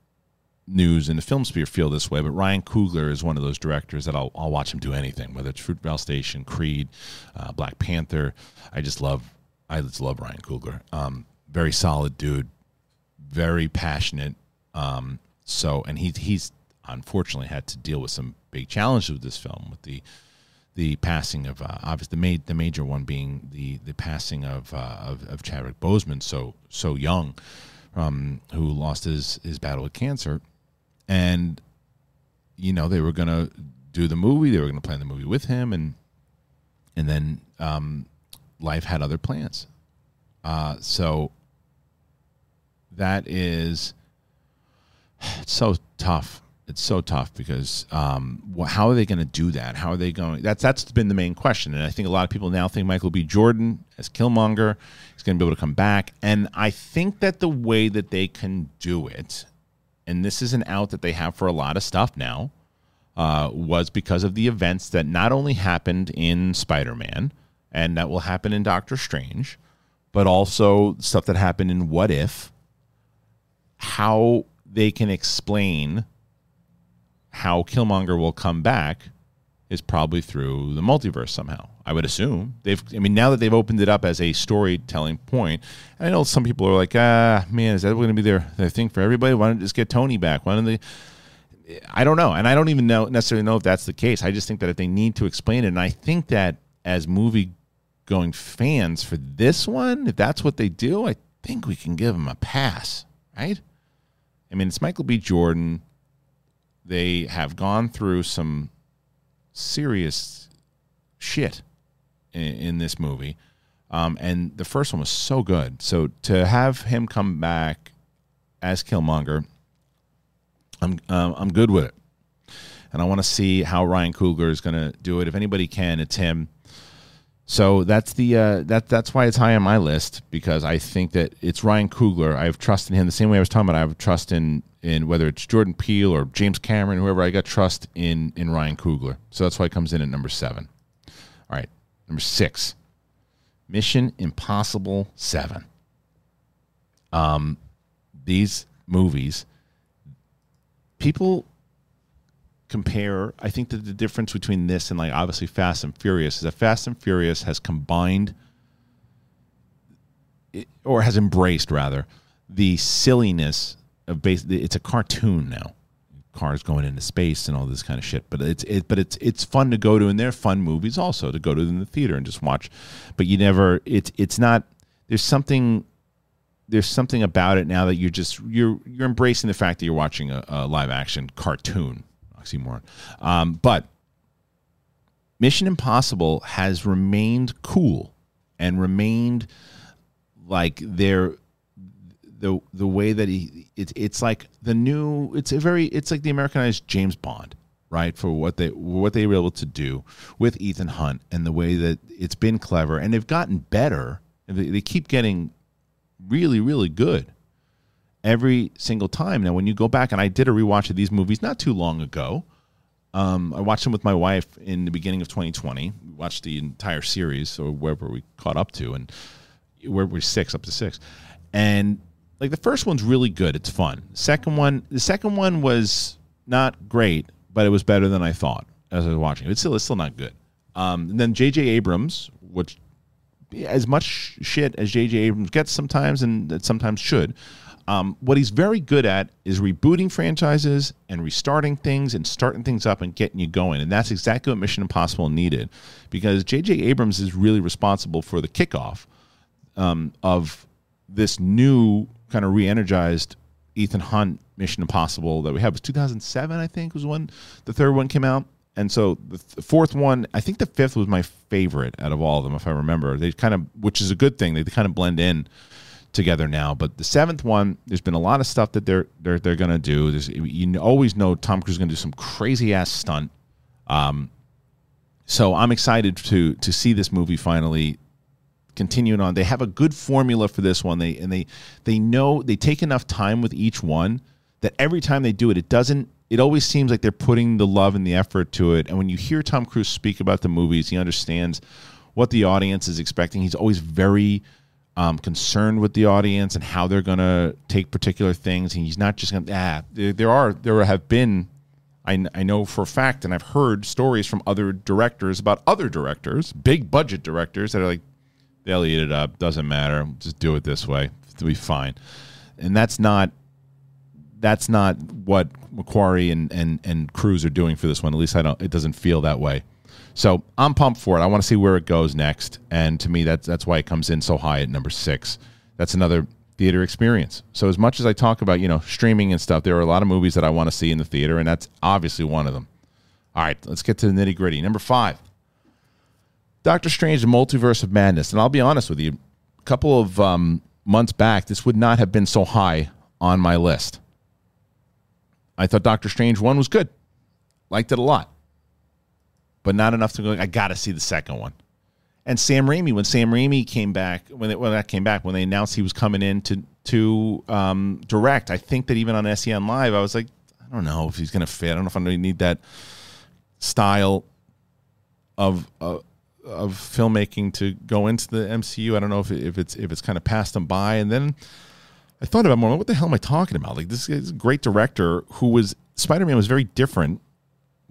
news in the film sphere feel this way, but Ryan Coogler is one of those directors that I'll, I'll watch him do anything, whether it's Fruitvale Station, Creed, uh, Black Panther. I just love I just love Ryan Coogler. Um, very solid dude, very passionate. Um, so, and he he's unfortunately had to deal with some big challenges with this film, with the the passing of uh, obviously the ma- the major one being the the passing of uh, of, of Chadwick Boseman so so young, um, who lost his his battle with cancer, and you know they were gonna do the movie, they were gonna plan the movie with him, and and then um, life had other plans. Uh, so that is so tough. It's so tough because um, how are they going to do that? How are they going? That's that's been the main question, and I think a lot of people now think Michael B. Jordan as Killmonger is going to be able to come back, and I think that the way that they can do it, and this is an out that they have for a lot of stuff now, uh, was because of the events that not only happened in Spider-Man and that will happen in Doctor Strange, but also stuff that happened in What If how they can explain how Killmonger will come back is probably through the multiverse somehow. I would assume they've. I mean, now that they've opened it up as a storytelling point, I know some people are like, ah, man, is that going to be their their thing for everybody? Why don't they just get Tony back? Why don't they? I don't know, and I don't even know necessarily know if that's the case. I just think that if they need to explain it, and I think that as movie going fans for this one, if that's what they do, I think we can give them a pass, right? I mean, it's Michael B. Jordan. They have gone through some serious shit in, in this movie. Um, and the first one was so good. So to have him come back as Killmonger, I'm uh, I'm good with it, and I want to see how Ryan Coogler is going to do it. If anybody can, it's him. So that's the uh, that that's why it's high on my list because I think that it's Ryan Coogler. I have trust in him the same way I was talking about. I have trust in in whether it's Jordan Peele or James Cameron, whoever. I got trust in in Ryan Coogler. So that's why it comes in at number seven. All right, number six, Mission Impossible Seven. Um, these movies, people compare i think that the difference between this and like obviously fast and furious is that fast and furious has combined or has embraced rather the silliness of base it's a cartoon now. Cars going into space and all this kind of shit but it's it but it's it's fun to go to and they're fun movies also to go to in the theater and just watch but you never it's it's not there's something there's something about it now that you're just you're you're embracing the fact that you're watching a, a live action cartoon oxymoron. Um, but Mission Impossible has remained cool and remained like they're the the way that he it's it's like the new it's a very it's like the Americanized James Bond right for what they what they were able to do with Ethan Hunt and the way that it's been clever. And they've gotten better. They, they keep getting really really good every single time. Now, when you go back, and I did a rewatch of these movies not too long ago. Um, I watched them with my wife in the beginning of 2020. We watched the entire series, or wherever we caught up to, and where we're six up to six, and like the first one's really good. It's fun. Second one, the second one was not great, but it was better than I thought as I was watching. It's still it's still not good. Um, and then J.J. Abrams, which as much shit as J.J. Abrams gets sometimes, and sometimes should, um, what he's very good at is rebooting franchises and restarting things and starting things up and getting you going. And that's exactly what Mission Impossible needed because J.J. Abrams is really responsible for the kickoff um, of this new kind of re energized Ethan Hunt Mission Impossible that we have. It was 2007, I think, was when the third one came out. And so the th- fourth one, I think the fifth was my favorite out of all of them, if I remember. They kind of, which is a good thing, they kind of blend in together now. But the seventh one, there's been a lot of stuff that they're they're they're gonna do. There's, you always know Tom Cruise is gonna do some crazy ass stunt. Um, so I'm excited to to see this movie finally continuing on. They have a good formula for this one. They and they they know they take enough time with each one that every time they do it, it doesn't. It always seems like they're putting the love and the effort to it. And when you hear Tom Cruise speak about the movies, he understands what the audience is expecting. He's always very um, concerned with the audience and how they're going to take particular things. And he's not just going to, ah, there, are, there have been, I, I know for a fact, and I've heard stories from other directors about other directors, big budget directors that are like, they'll eat it up, doesn't matter, just do it this way, it'll be fine. And that's not, that's not what McQuarrie and, and, and Cruise are doing for this one. At least I don't, it doesn't feel that way. So I'm pumped for it. I want to see where it goes next. And to me, that's that's why it comes in so high at number six. That's another theater experience. So as much as I talk about you know streaming and stuff, there are a lot of movies that I want to see in the theater, and that's obviously one of them. All right, let's get to the nitty gritty. Number five, Doctor Strange: The Multiverse of Madness. And I'll be honest with you, a couple of um, months back, this would not have been so high on my list. I thought Doctor Strange one was good, liked it a lot but not enough to go. I got to see the second one. And Sam Raimi, when Sam Raimi came back, when, it, when that came back, when they announced he was coming in to to um, direct, I think that even on SEN Live, I was like, I don't know if he's going to fit. I don't know if I really need that style of uh, of filmmaking to go into the MCU. I don't know if, if it's if it's kind of passed him by. And then I thought about more. What the hell am I talking about? Like this is a great director who was Spider Man was very different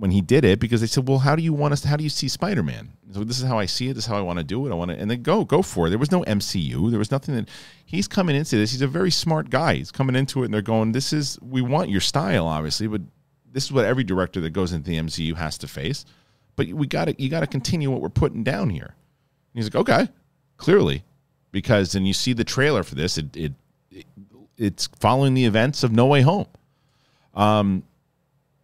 when he did it because they said, "Well, how do you want us? How do you see Spider Man?" So this is how I see it. This is how I want to do it. I want to, and then go, go for it. There was no MCU. There was nothing that he's coming into this. He's a very smart guy. He's coming into it, and they're going, "This is we want your style, obviously, but this is what every director that goes into the MCU has to face." But we got to, you got to continue what we're putting down here. And he's like, "Okay, clearly," because then you see the trailer for this. It, it, it it's following the events of No Way Home, um,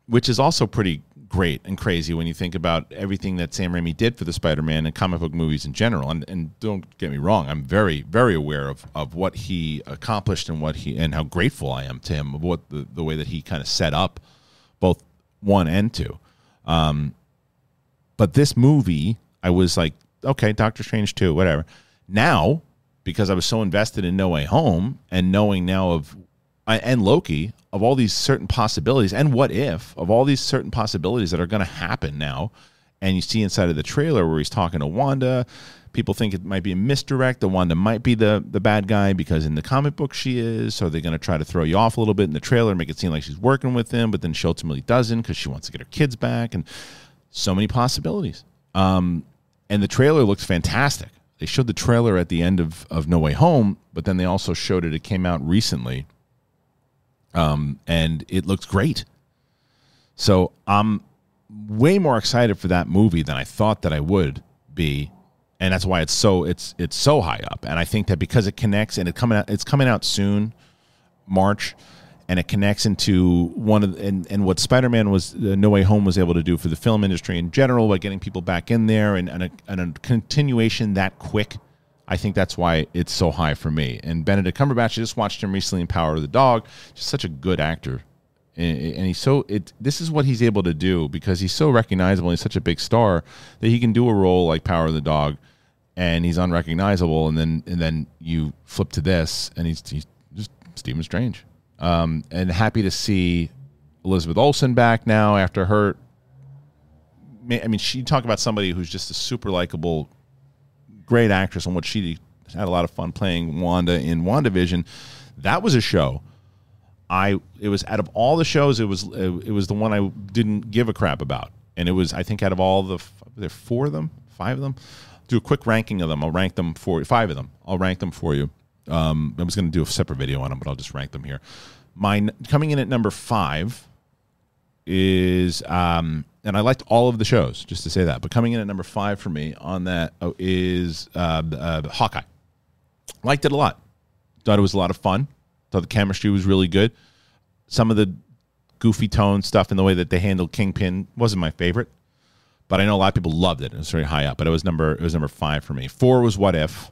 which is also pretty great and crazy when you think about everything that Sam Raimi did for the Spider-Man and comic book movies in general. And, and don't get me wrong, I'm very, very aware of, of what he accomplished and what he and how grateful I am to him of what the, the way that he kind of set up both one and two. Um, but this movie, I was like, okay, Doctor Strange two, whatever. Now, because I was so invested in No Way Home and knowing now of and Loki of all these certain possibilities and what if of all these certain possibilities that are going to happen now. And you see inside of the trailer where he's talking to Wanda. People think it might be a misdirect. The Wanda might be the the bad guy because in the comic book she is. So they're going to try to throw you off a little bit in the trailer, make it seem like she's working with him, but then she ultimately doesn't because she wants to get her kids back. And so many possibilities. Um, and the trailer looks fantastic. They showed the trailer at the end of, of No Way Home, but then they also showed it. It came out recently um, and it looks great. So I'm way more excited for that movie than I thought that I would be, and that's why it's so it's it's so high up. And I think that because it connects and it coming out it's coming out soon, March, and it connects into one of and and what Spider Man was uh, No Way Home was able to do for the film industry in general by getting people back in there and and a, and a continuation that quick I think that's why it's so high for me. And Benedict Cumberbatch, I just watched him recently in Power of the Dog. Just such a good actor, and, he's so it. This is what he's able to do because he's so recognizable. He's such a big star that he can do a role like Power of the Dog, and he's unrecognizable. And then and then you flip to this, and he's, he's just Stephen Strange. Um, and happy to see Elizabeth Olsen back now after her. I mean, she talk about somebody who's just a super likable great actress and what she had a lot of fun playing Wanda in WandaVision. That was a show. I it was out of all the shows, it was it was the one I didn't give a crap about, and it was I think out of all the there four of them, five of them. Do a quick ranking of them. I'll rank them for five of them. I'll rank them for you. Um, I was going to do a separate video on them, but I'll just rank them here. Mine coming in at number five is um, and I liked all of the shows, just to say that. But coming in at number five for me on that oh, is uh, uh, Hawkeye. Liked it a lot. Thought it was a lot of fun. Thought the chemistry was really good. Some of the goofy tone stuff and the way that they handled Kingpin wasn't my favorite, but I know a lot of people loved it. It was very high up, but it was number it was number five for me. Four was What If.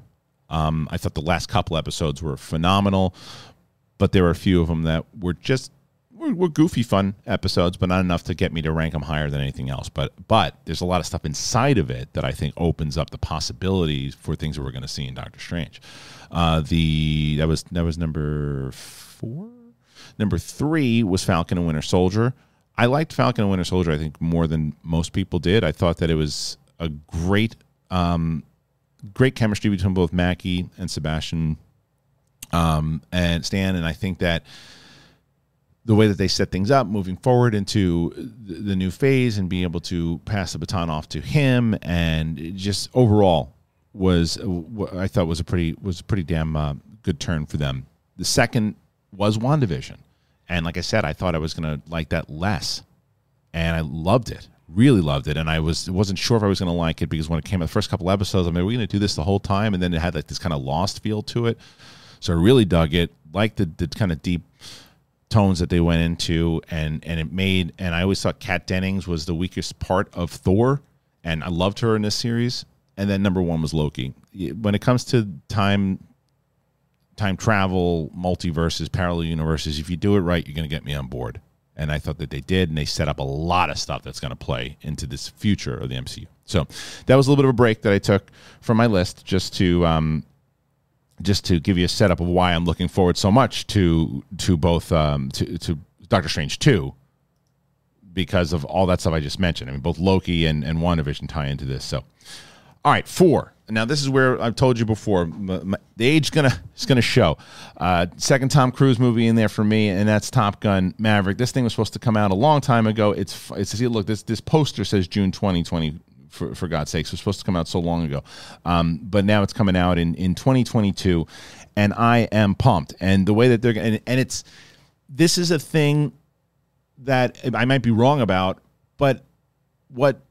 Um, I thought the last couple episodes were phenomenal, but there were a few of them that were just were, goofy, fun episodes, but not enough to get me to rank them higher than anything else. But but there's a lot of stuff inside of it that I think opens up the possibilities for things that we're going to see in Doctor Strange. Uh, the that was that was number four. Number three was Falcon and Winter Soldier. I liked Falcon and Winter Soldier. I think more than most people did. I thought that it was a great, um, great chemistry between both Mackie and Sebastian um, and Stan. And I think that the way that they set things up moving forward into the new phase and being able to pass the baton off to him and just overall was what I thought was a pretty was a pretty damn uh, good turn for them. The second was WandaVision. And like I said, I thought I was going to like that less. And I loved it. Really loved it. And I was wasn't sure if I was going to like it because when it came out the first couple episodes, I mean, are we going to do this the whole time? And then it had like this kind of lost feel to it. So I really dug it. Liked the, the kind of deep tones that they went into and and it made and I always thought Kat Dennings was the weakest part of Thor and I loved her in this series and then number 1 was Loki. When it comes to time time travel, multiverses, parallel universes, if you do it right, you're going to get me on board. And I thought that they did and they set up a lot of stuff that's going to play into this future of the MCU. So, that was a little bit of a break that I took from my list just to um, just to give you a setup of why I'm looking forward so much to to both um, to, to Doctor Strange two because of all that stuff I just mentioned. I mean, both Loki and and WandaVision tie into this. So, all right, four. Now this is where I've told you before. My, my, the age gonna is gonna show. Uh, second Tom Cruise movie in there for me, and that's Top Gun Maverick. This thing was supposed to come out a long time ago. It's it's look this this poster says June 2020 for, for God's sakes. It was supposed to come out so long ago. Um, but now it's coming out in, in 2022, and I am pumped. And the way that they're, and, and it's, this is a thing that I might be wrong about, but what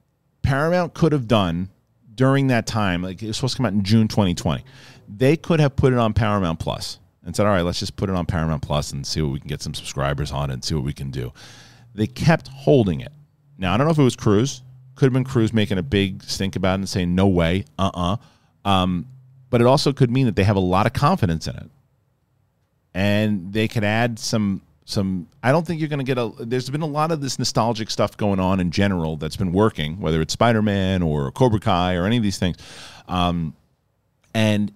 Paramount could have done during that time, like it was supposed to come out in June 2020, they could have put it on Paramount Plus and said, all right, let's just put it on Paramount Plus and see what we can get some subscribers on and see what we can do. They kept holding it Now I don't know if it was Cruise. Could have been Cruise making a big stink about it and saying no way, uh uh Um, but it also could mean that they have a lot of confidence in it, and they could add some some. I don't think you're going to get a. There's been a lot of this nostalgic stuff going on in general that's been working, whether it's Spider Man or Cobra Kai or any of these things, um, and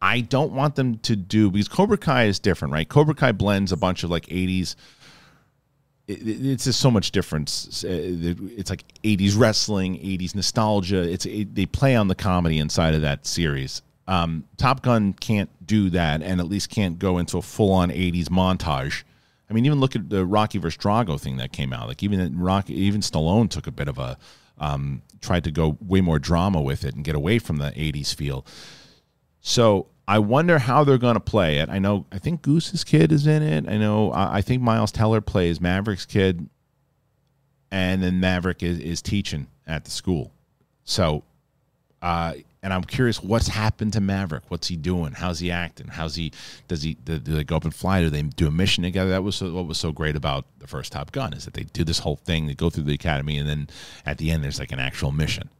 I don't want them to do because Cobra Kai is different, right? Cobra Kai blends a bunch of like 80s it's just so much difference. Uh, it's like 80s wrestling, 80s nostalgia. It's it, they play on the comedy inside of that series. Um, Top Gun can't do that, and at least can't go into a full on 80s montage. I mean, even look at the Rocky vs. Drago thing that came out. Like even Rocky, even Stallone took a bit of a um, tried to go way more drama with it and get away from the 80s feel. So I wonder how they're going to play it. I know, I think Goose's kid is in it. I know, I think Miles Teller plays Maverick's kid, and then Maverick is, is teaching at the school. So, uh, and I'm curious what's happened to Maverick. What's he doing? How's he acting? How's he? Does he? Do, do they go up and fly? Do they do a mission together? That was so, what was so great about the first Top Gun is that they do this whole thing. They go through the academy, and then at the end, there's like an actual mission.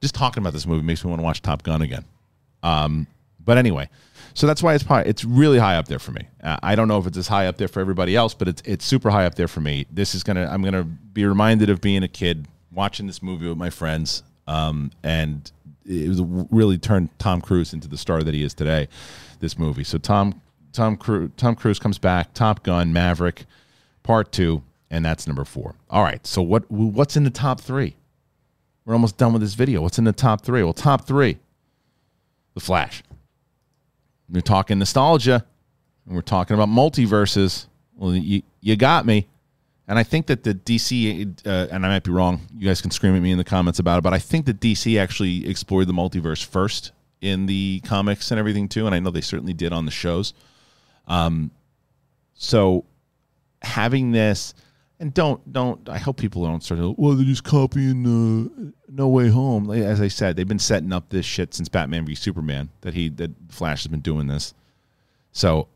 Just talking about this movie makes me want to watch Top Gun again. Um, but anyway, so that's why it's probably, it's really high up there for me. Uh, I don't know if it's as high up there for everybody else, but it's it's super high up there for me. This is gonna I'm gonna be reminded of being a kid watching this movie with my friends, um, and it was really turned Tom Cruise into the star that he is today. This movie. So Tom Tom Cruise Tom Cruise comes back. Top Gun Maverick, Part Two, and that's number four. All right. So what what's in the top three? We're almost done with this video. What's in the top three? Well, top three. The Flash. We're talking nostalgia and we're talking about multiverses. Well, you, you got me. And I think that the DC, uh, and I might be wrong, you guys can scream at me in the comments about it, but I think that DC actually explored the multiverse first in the comics and everything too. And I know they certainly did on the shows. Um, so having this, and don't don't I hope people don't start to well they're just copying uh, No Way Home. As I said, they've been setting up this shit since Batman v Superman that he that Flash has been doing this. So,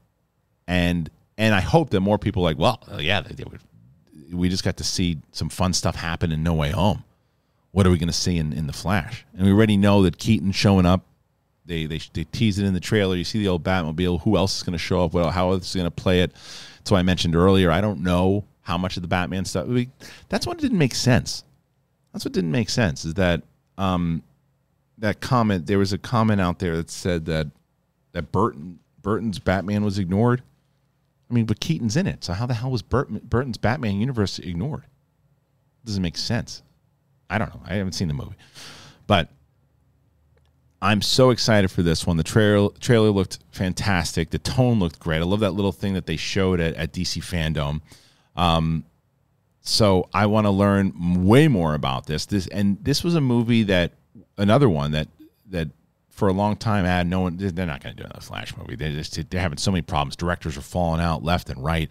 and and I hope that more people like well yeah they, they we just got to see some fun stuff happen in No Way Home. What are we going to see in, in the Flash? And we already know that Keaton showing up. They, they they tease it in the trailer. You see the old Batmobile. Who else is going to show up? Well, how is going to play it? That's why I mentioned earlier. I don't know how much of the Batman stuff. that's what didn't make sense. That's what didn't make sense is that um, that comment. There was a comment out there that said that that Burton Burton's Batman was ignored. I mean, but Keaton's in it, so how the hell was Burton, Burton's Batman universe ignored? Doesn't make sense. I don't know. I haven't seen the movie, but I'm so excited for this one. The trailer trailer looked fantastic. The tone looked great. I love that little thing that they showed at, at DC Fandom. Um, so I want to learn way more about this. This and this was a movie that another one that that for a long time had no one. They're not going to do another Flash movie. They just they're having so many problems. Directors are falling out left and right,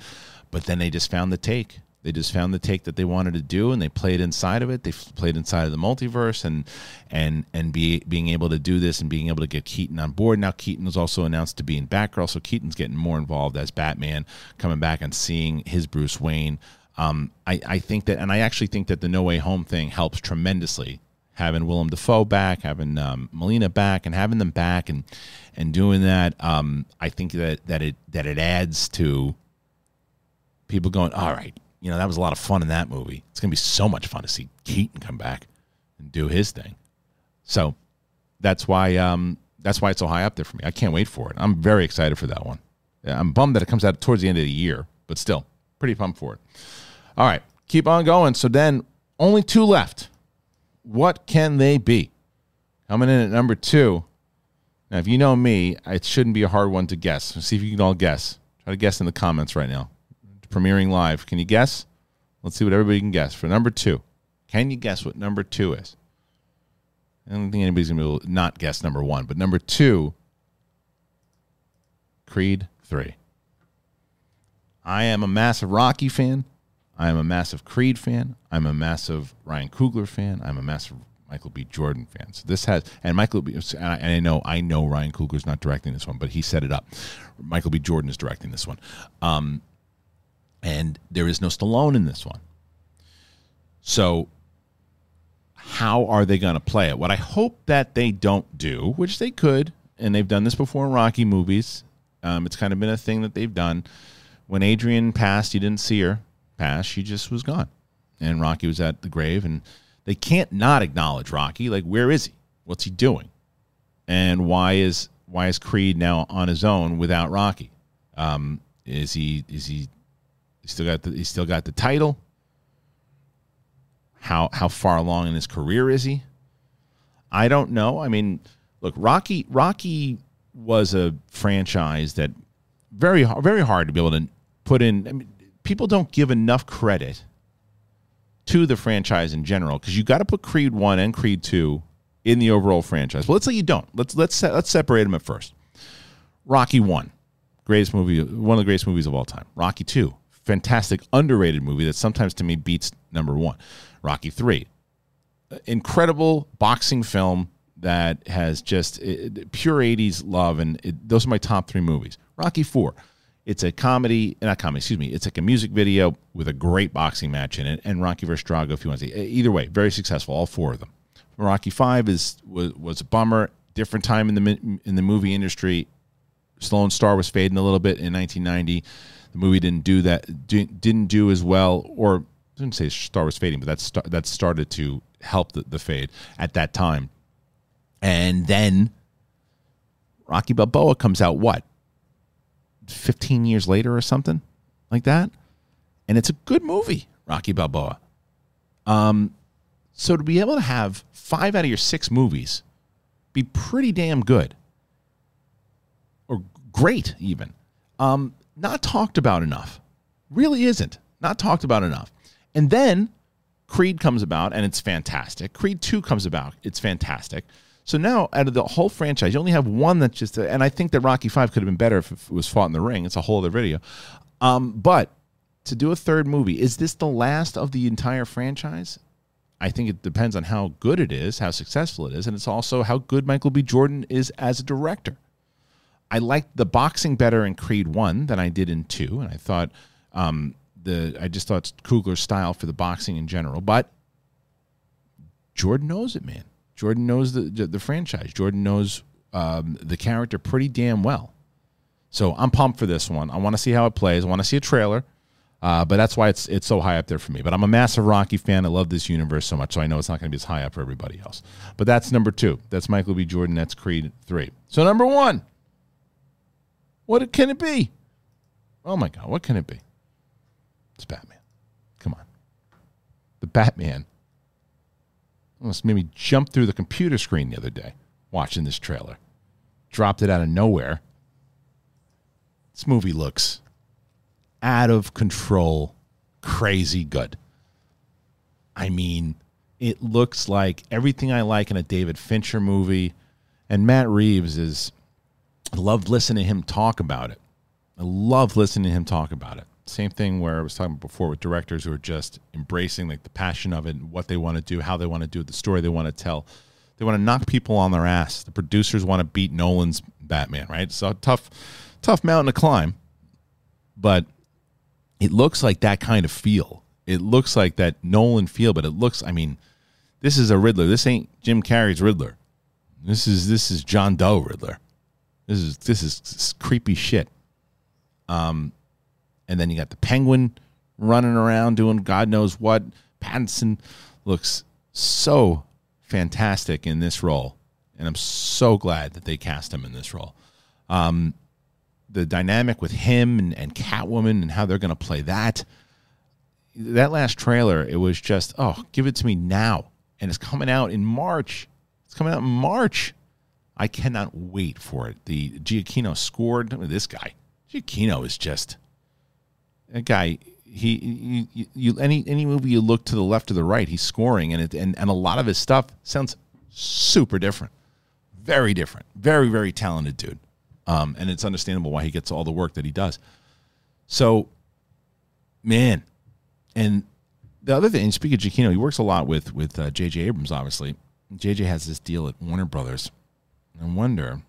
but then they just found the take. They just found the take that they wanted to do, and they played inside of it. They played inside of the multiverse, and and and be being able to do this and being able to get Keaton on board. Now Keaton was also announced to be in Batgirl, so Keaton's getting more involved as Batman, coming back and seeing his Bruce Wayne. Um, I, I think that, and I actually think that the No Way Home thing helps tremendously. Having Willem Dafoe back, having um, Molina back, and having them back, and and doing that, um, I think that that it that it adds to people going, all right, you know, that was a lot of fun in that movie. It's going to be so much fun to see Keaton come back and do his thing. So that's why um, that's why it's so high up there for me. I can't wait for it. I'm very excited for that one. I'm bummed that it comes out towards the end of the year, but still pretty pumped for it. All right, keep on going. So then, only two left. What can they be? Coming in at number two. Now, if you know me, it shouldn't be a hard one to guess. see if you can all guess. Try to guess in the comments right now premiering live. Can you guess? Let's see what everybody can guess for number two. Can you guess what number two is? I don't think anybody's gonna be able to not guess number one, but number two, Creed three. I am a massive Rocky fan. I am a massive Creed fan. I'm a massive Ryan Coogler fan. I'm a massive Michael B. Jordan fan. So this has, and Michael B. And I, and I know, I know Ryan Coogler's not directing this one, but he set it up. Michael B. Jordan is directing this one. Um, and there is no Stallone in this one. So, how are they going to play it? What I hope that they don't do, which they could, and they've done this before in Rocky movies. Um, it's kind of been a thing that they've done. When Adrian passed, you didn't see her pass; she just was gone, and Rocky was at the grave, and they can't not acknowledge Rocky. Like, where is he? What's he doing? And why is why is Creed now on his own without Rocky? Um, is he is he, he still got the he still got the title? How how far along in his career is he? I don't know. I mean, look, Rocky Rocky was a franchise that very very hard to be able to put in. I mean, people don't give enough credit to the franchise in general because you got to put Creed one and Creed two in the overall franchise. Well, let's say you don't. Let's let's let's separate them at first. Rocky one, greatest movie, one of the greatest movies of all time. Rocky two, fantastic underrated movie that sometimes to me beats number one. Rocky three, incredible boxing film that has just it, pure 80s love and it, those are my top three movies. Rocky 4 it's a comedy not comedy excuse me it's like a music video with a great boxing match in it and rocky vs drago if you want to see either way very successful all four of them. Rocky 5 is was, was a bummer different time in the in the movie industry. Sloan star was fading a little bit in 1990 the movie didn't do that didn't do as well or I didn't say star was fading but that's that started to help the, the fade at that time and then Rocky Balboa comes out what? 15 years later or something like that. And it's a good movie, Rocky Balboa. Um, so to be able to have five out of your six movies be pretty damn good or great, even, um, not talked about enough. Really isn't. Not talked about enough. And then Creed comes about and it's fantastic. Creed 2 comes about, it's fantastic. So now, out of the whole franchise, you only have one that's just, and I think that Rocky Five could have been better if it was fought in the ring. It's a whole other video. Um, but to do a third movie, is this the last of the entire franchise? I think it depends on how good it is, how successful it is, and it's also how good Michael B. Jordan is as a director. I liked the boxing better in Creed One than I did in Two, and I thought um, the I just thought Coogler's style for the boxing in general, but Jordan knows it, man. Jordan knows the the franchise. Jordan knows um, the character pretty damn well. So I'm pumped for this one. I want to see how it plays. I want to see a trailer. Uh, but that's why it's it's so high up there for me. But I'm a massive Rocky fan. I love this universe so much, so I know it's not going to be as high up for everybody else. But that's number two. That's Michael B. Jordan. That's Creed three. So number one, what can it be? Oh my God, what can it be? It's Batman. Come on, the Batman almost made me jump through the computer screen the other day watching this trailer. Dropped it out of nowhere. This movie looks out of control, crazy good. I mean, it looks like everything I like in a David Fincher movie. And Matt Reeves is, I love listening to him talk about it. I love listening to him talk about it. Same thing where I was talking before with directors who are just embracing like the passion of it and what they want to do, how they want to do it, the story they want to tell. They want to knock people on their ass. The producers want to beat Nolan's Batman, right? So tough, tough mountain to climb, but it looks like that kind of feel. It looks like that Nolan feel, but it looks. I mean, this is a Riddler. This ain't Jim Carrey's Riddler. This is this is John Doe Riddler. This is this is, creepy shit. Um, and then you got the penguin running around doing God knows what. Pattinson looks so fantastic in this role, and I'm so glad that they cast him in this role. Um, the dynamic with him and, and Catwoman and how they're going to play that. That last trailer, it was just, oh, give it to me now. And it's coming out in March. It's coming out in March. I cannot wait for it. The Giacchino scored. This guy, Giacchino is just a guy he you, you, any any movie you look to the left or the right he's scoring and it and, and a lot of his stuff sounds super different very different very very talented dude um, and it's understandable why he gets all the work that he does so man and the other thing speaking of Giacchino he works a lot with with uh, J.J. Abrams obviously J.J. has this deal at Warner Brothers I wonder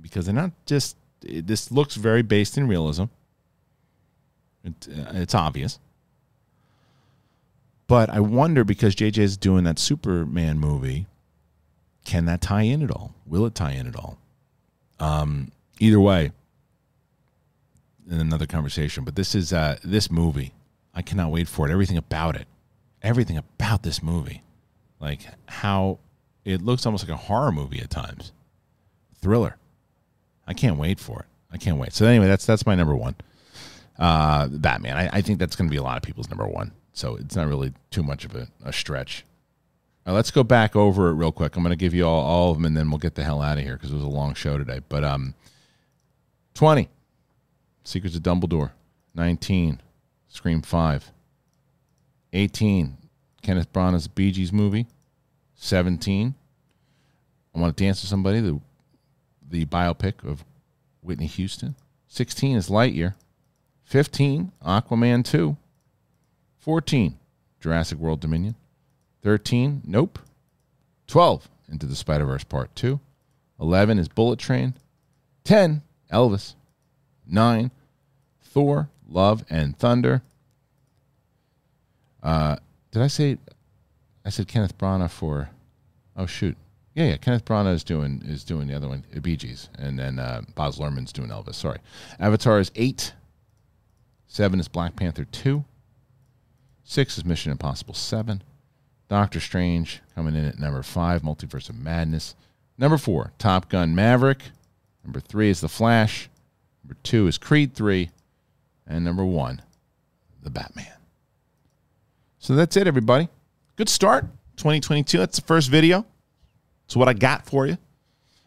because they're not just this looks very based in realism it, uh, it's obvious. But I wonder because JJ is doing that Superman movie, can that tie in at all? Will it tie in at all? Um, either way, in another conversation. But this is uh, this movie. I cannot wait for it. Everything about it, everything about this movie, like how it looks almost like a horror movie at times, thriller. I can't wait for it. I can't wait. So anyway, that's that's my number one. Uh, Batman. I, I think that's going to be a lot of people's number one. So it's not really too much of a, a stretch. Right, let's go back over it real quick. I'm going to give you all, all of them, and then we'll get the hell out of here because it was a long show today. But um, 20, Secrets of Dumbledore. 19, Scream 5. 18, Kenneth Branagh's Bee Gees movie. 17, I Want to Dance with Somebody, the, the biopic of Whitney Houston. 16 is Lightyear. 15, Aquaman 2. 14, Jurassic World Dominion. 13, Nope. 12, Into the Spider Verse Part 2. 11 is Bullet Train. 10, Elvis. 9, Thor, Love and Thunder. Uh, did I say? I said Kenneth Branagh for. Oh shoot, yeah, yeah. Kenneth Branagh is doing is doing the other one, Bee Gees, and then uh, Baz Luhrmann's doing Elvis. Sorry, Avatar is eight. Seven is Black Panther two. Six is Mission Impossible seven. Doctor Strange coming in at number five, Multiverse of Madness. Number four, Top Gun Maverick. Number three is The Flash. Number two is Creed 3. And number one, The Batman. So that's it, everybody. Good start, 2022. That's the first video. That's what I got for you.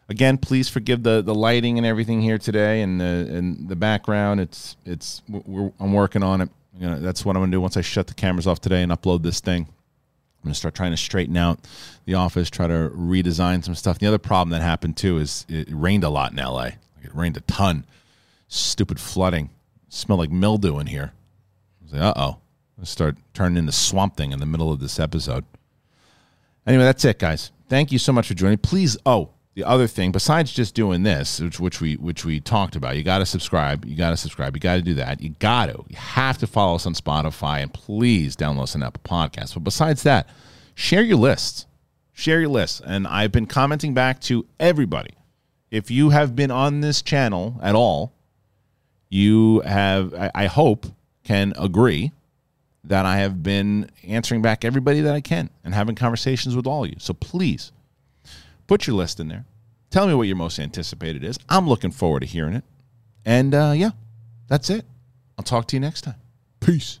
Again, please forgive the, the lighting and everything here today and the and the background. It's it's I'm working on it. You know, that's what I'm gonna do once I shut the cameras off today and upload this thing. I'm gonna start trying to straighten out the office, try to redesign some stuff. The other problem that happened too is it rained a lot in LA. It rained a ton. Stupid flooding. It smelled like mildew in here. I was like, uh oh. Let's start turning into swamp thing in the middle of this episode. Anyway, that's it, guys. Thank you so much for joining. Please, oh, the other thing, besides just doing this, which, which we which we talked about, you got to subscribe. You got to subscribe. You got to do that. You got to. You have to follow us on Spotify and please download us on Apple Podcasts. But besides that, share your lists. Share your lists. And I've been commenting back to everybody. If you have been on this channel at all, you have, I, I hope, can agree that I have been answering back everybody that I can and having conversations with all of you. So please put your list in there. Tell me what your most anticipated is. I'm looking forward to hearing it. And uh, yeah, that's it. I'll talk to you next time. Peace.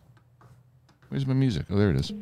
Where's my music? Oh, there it is.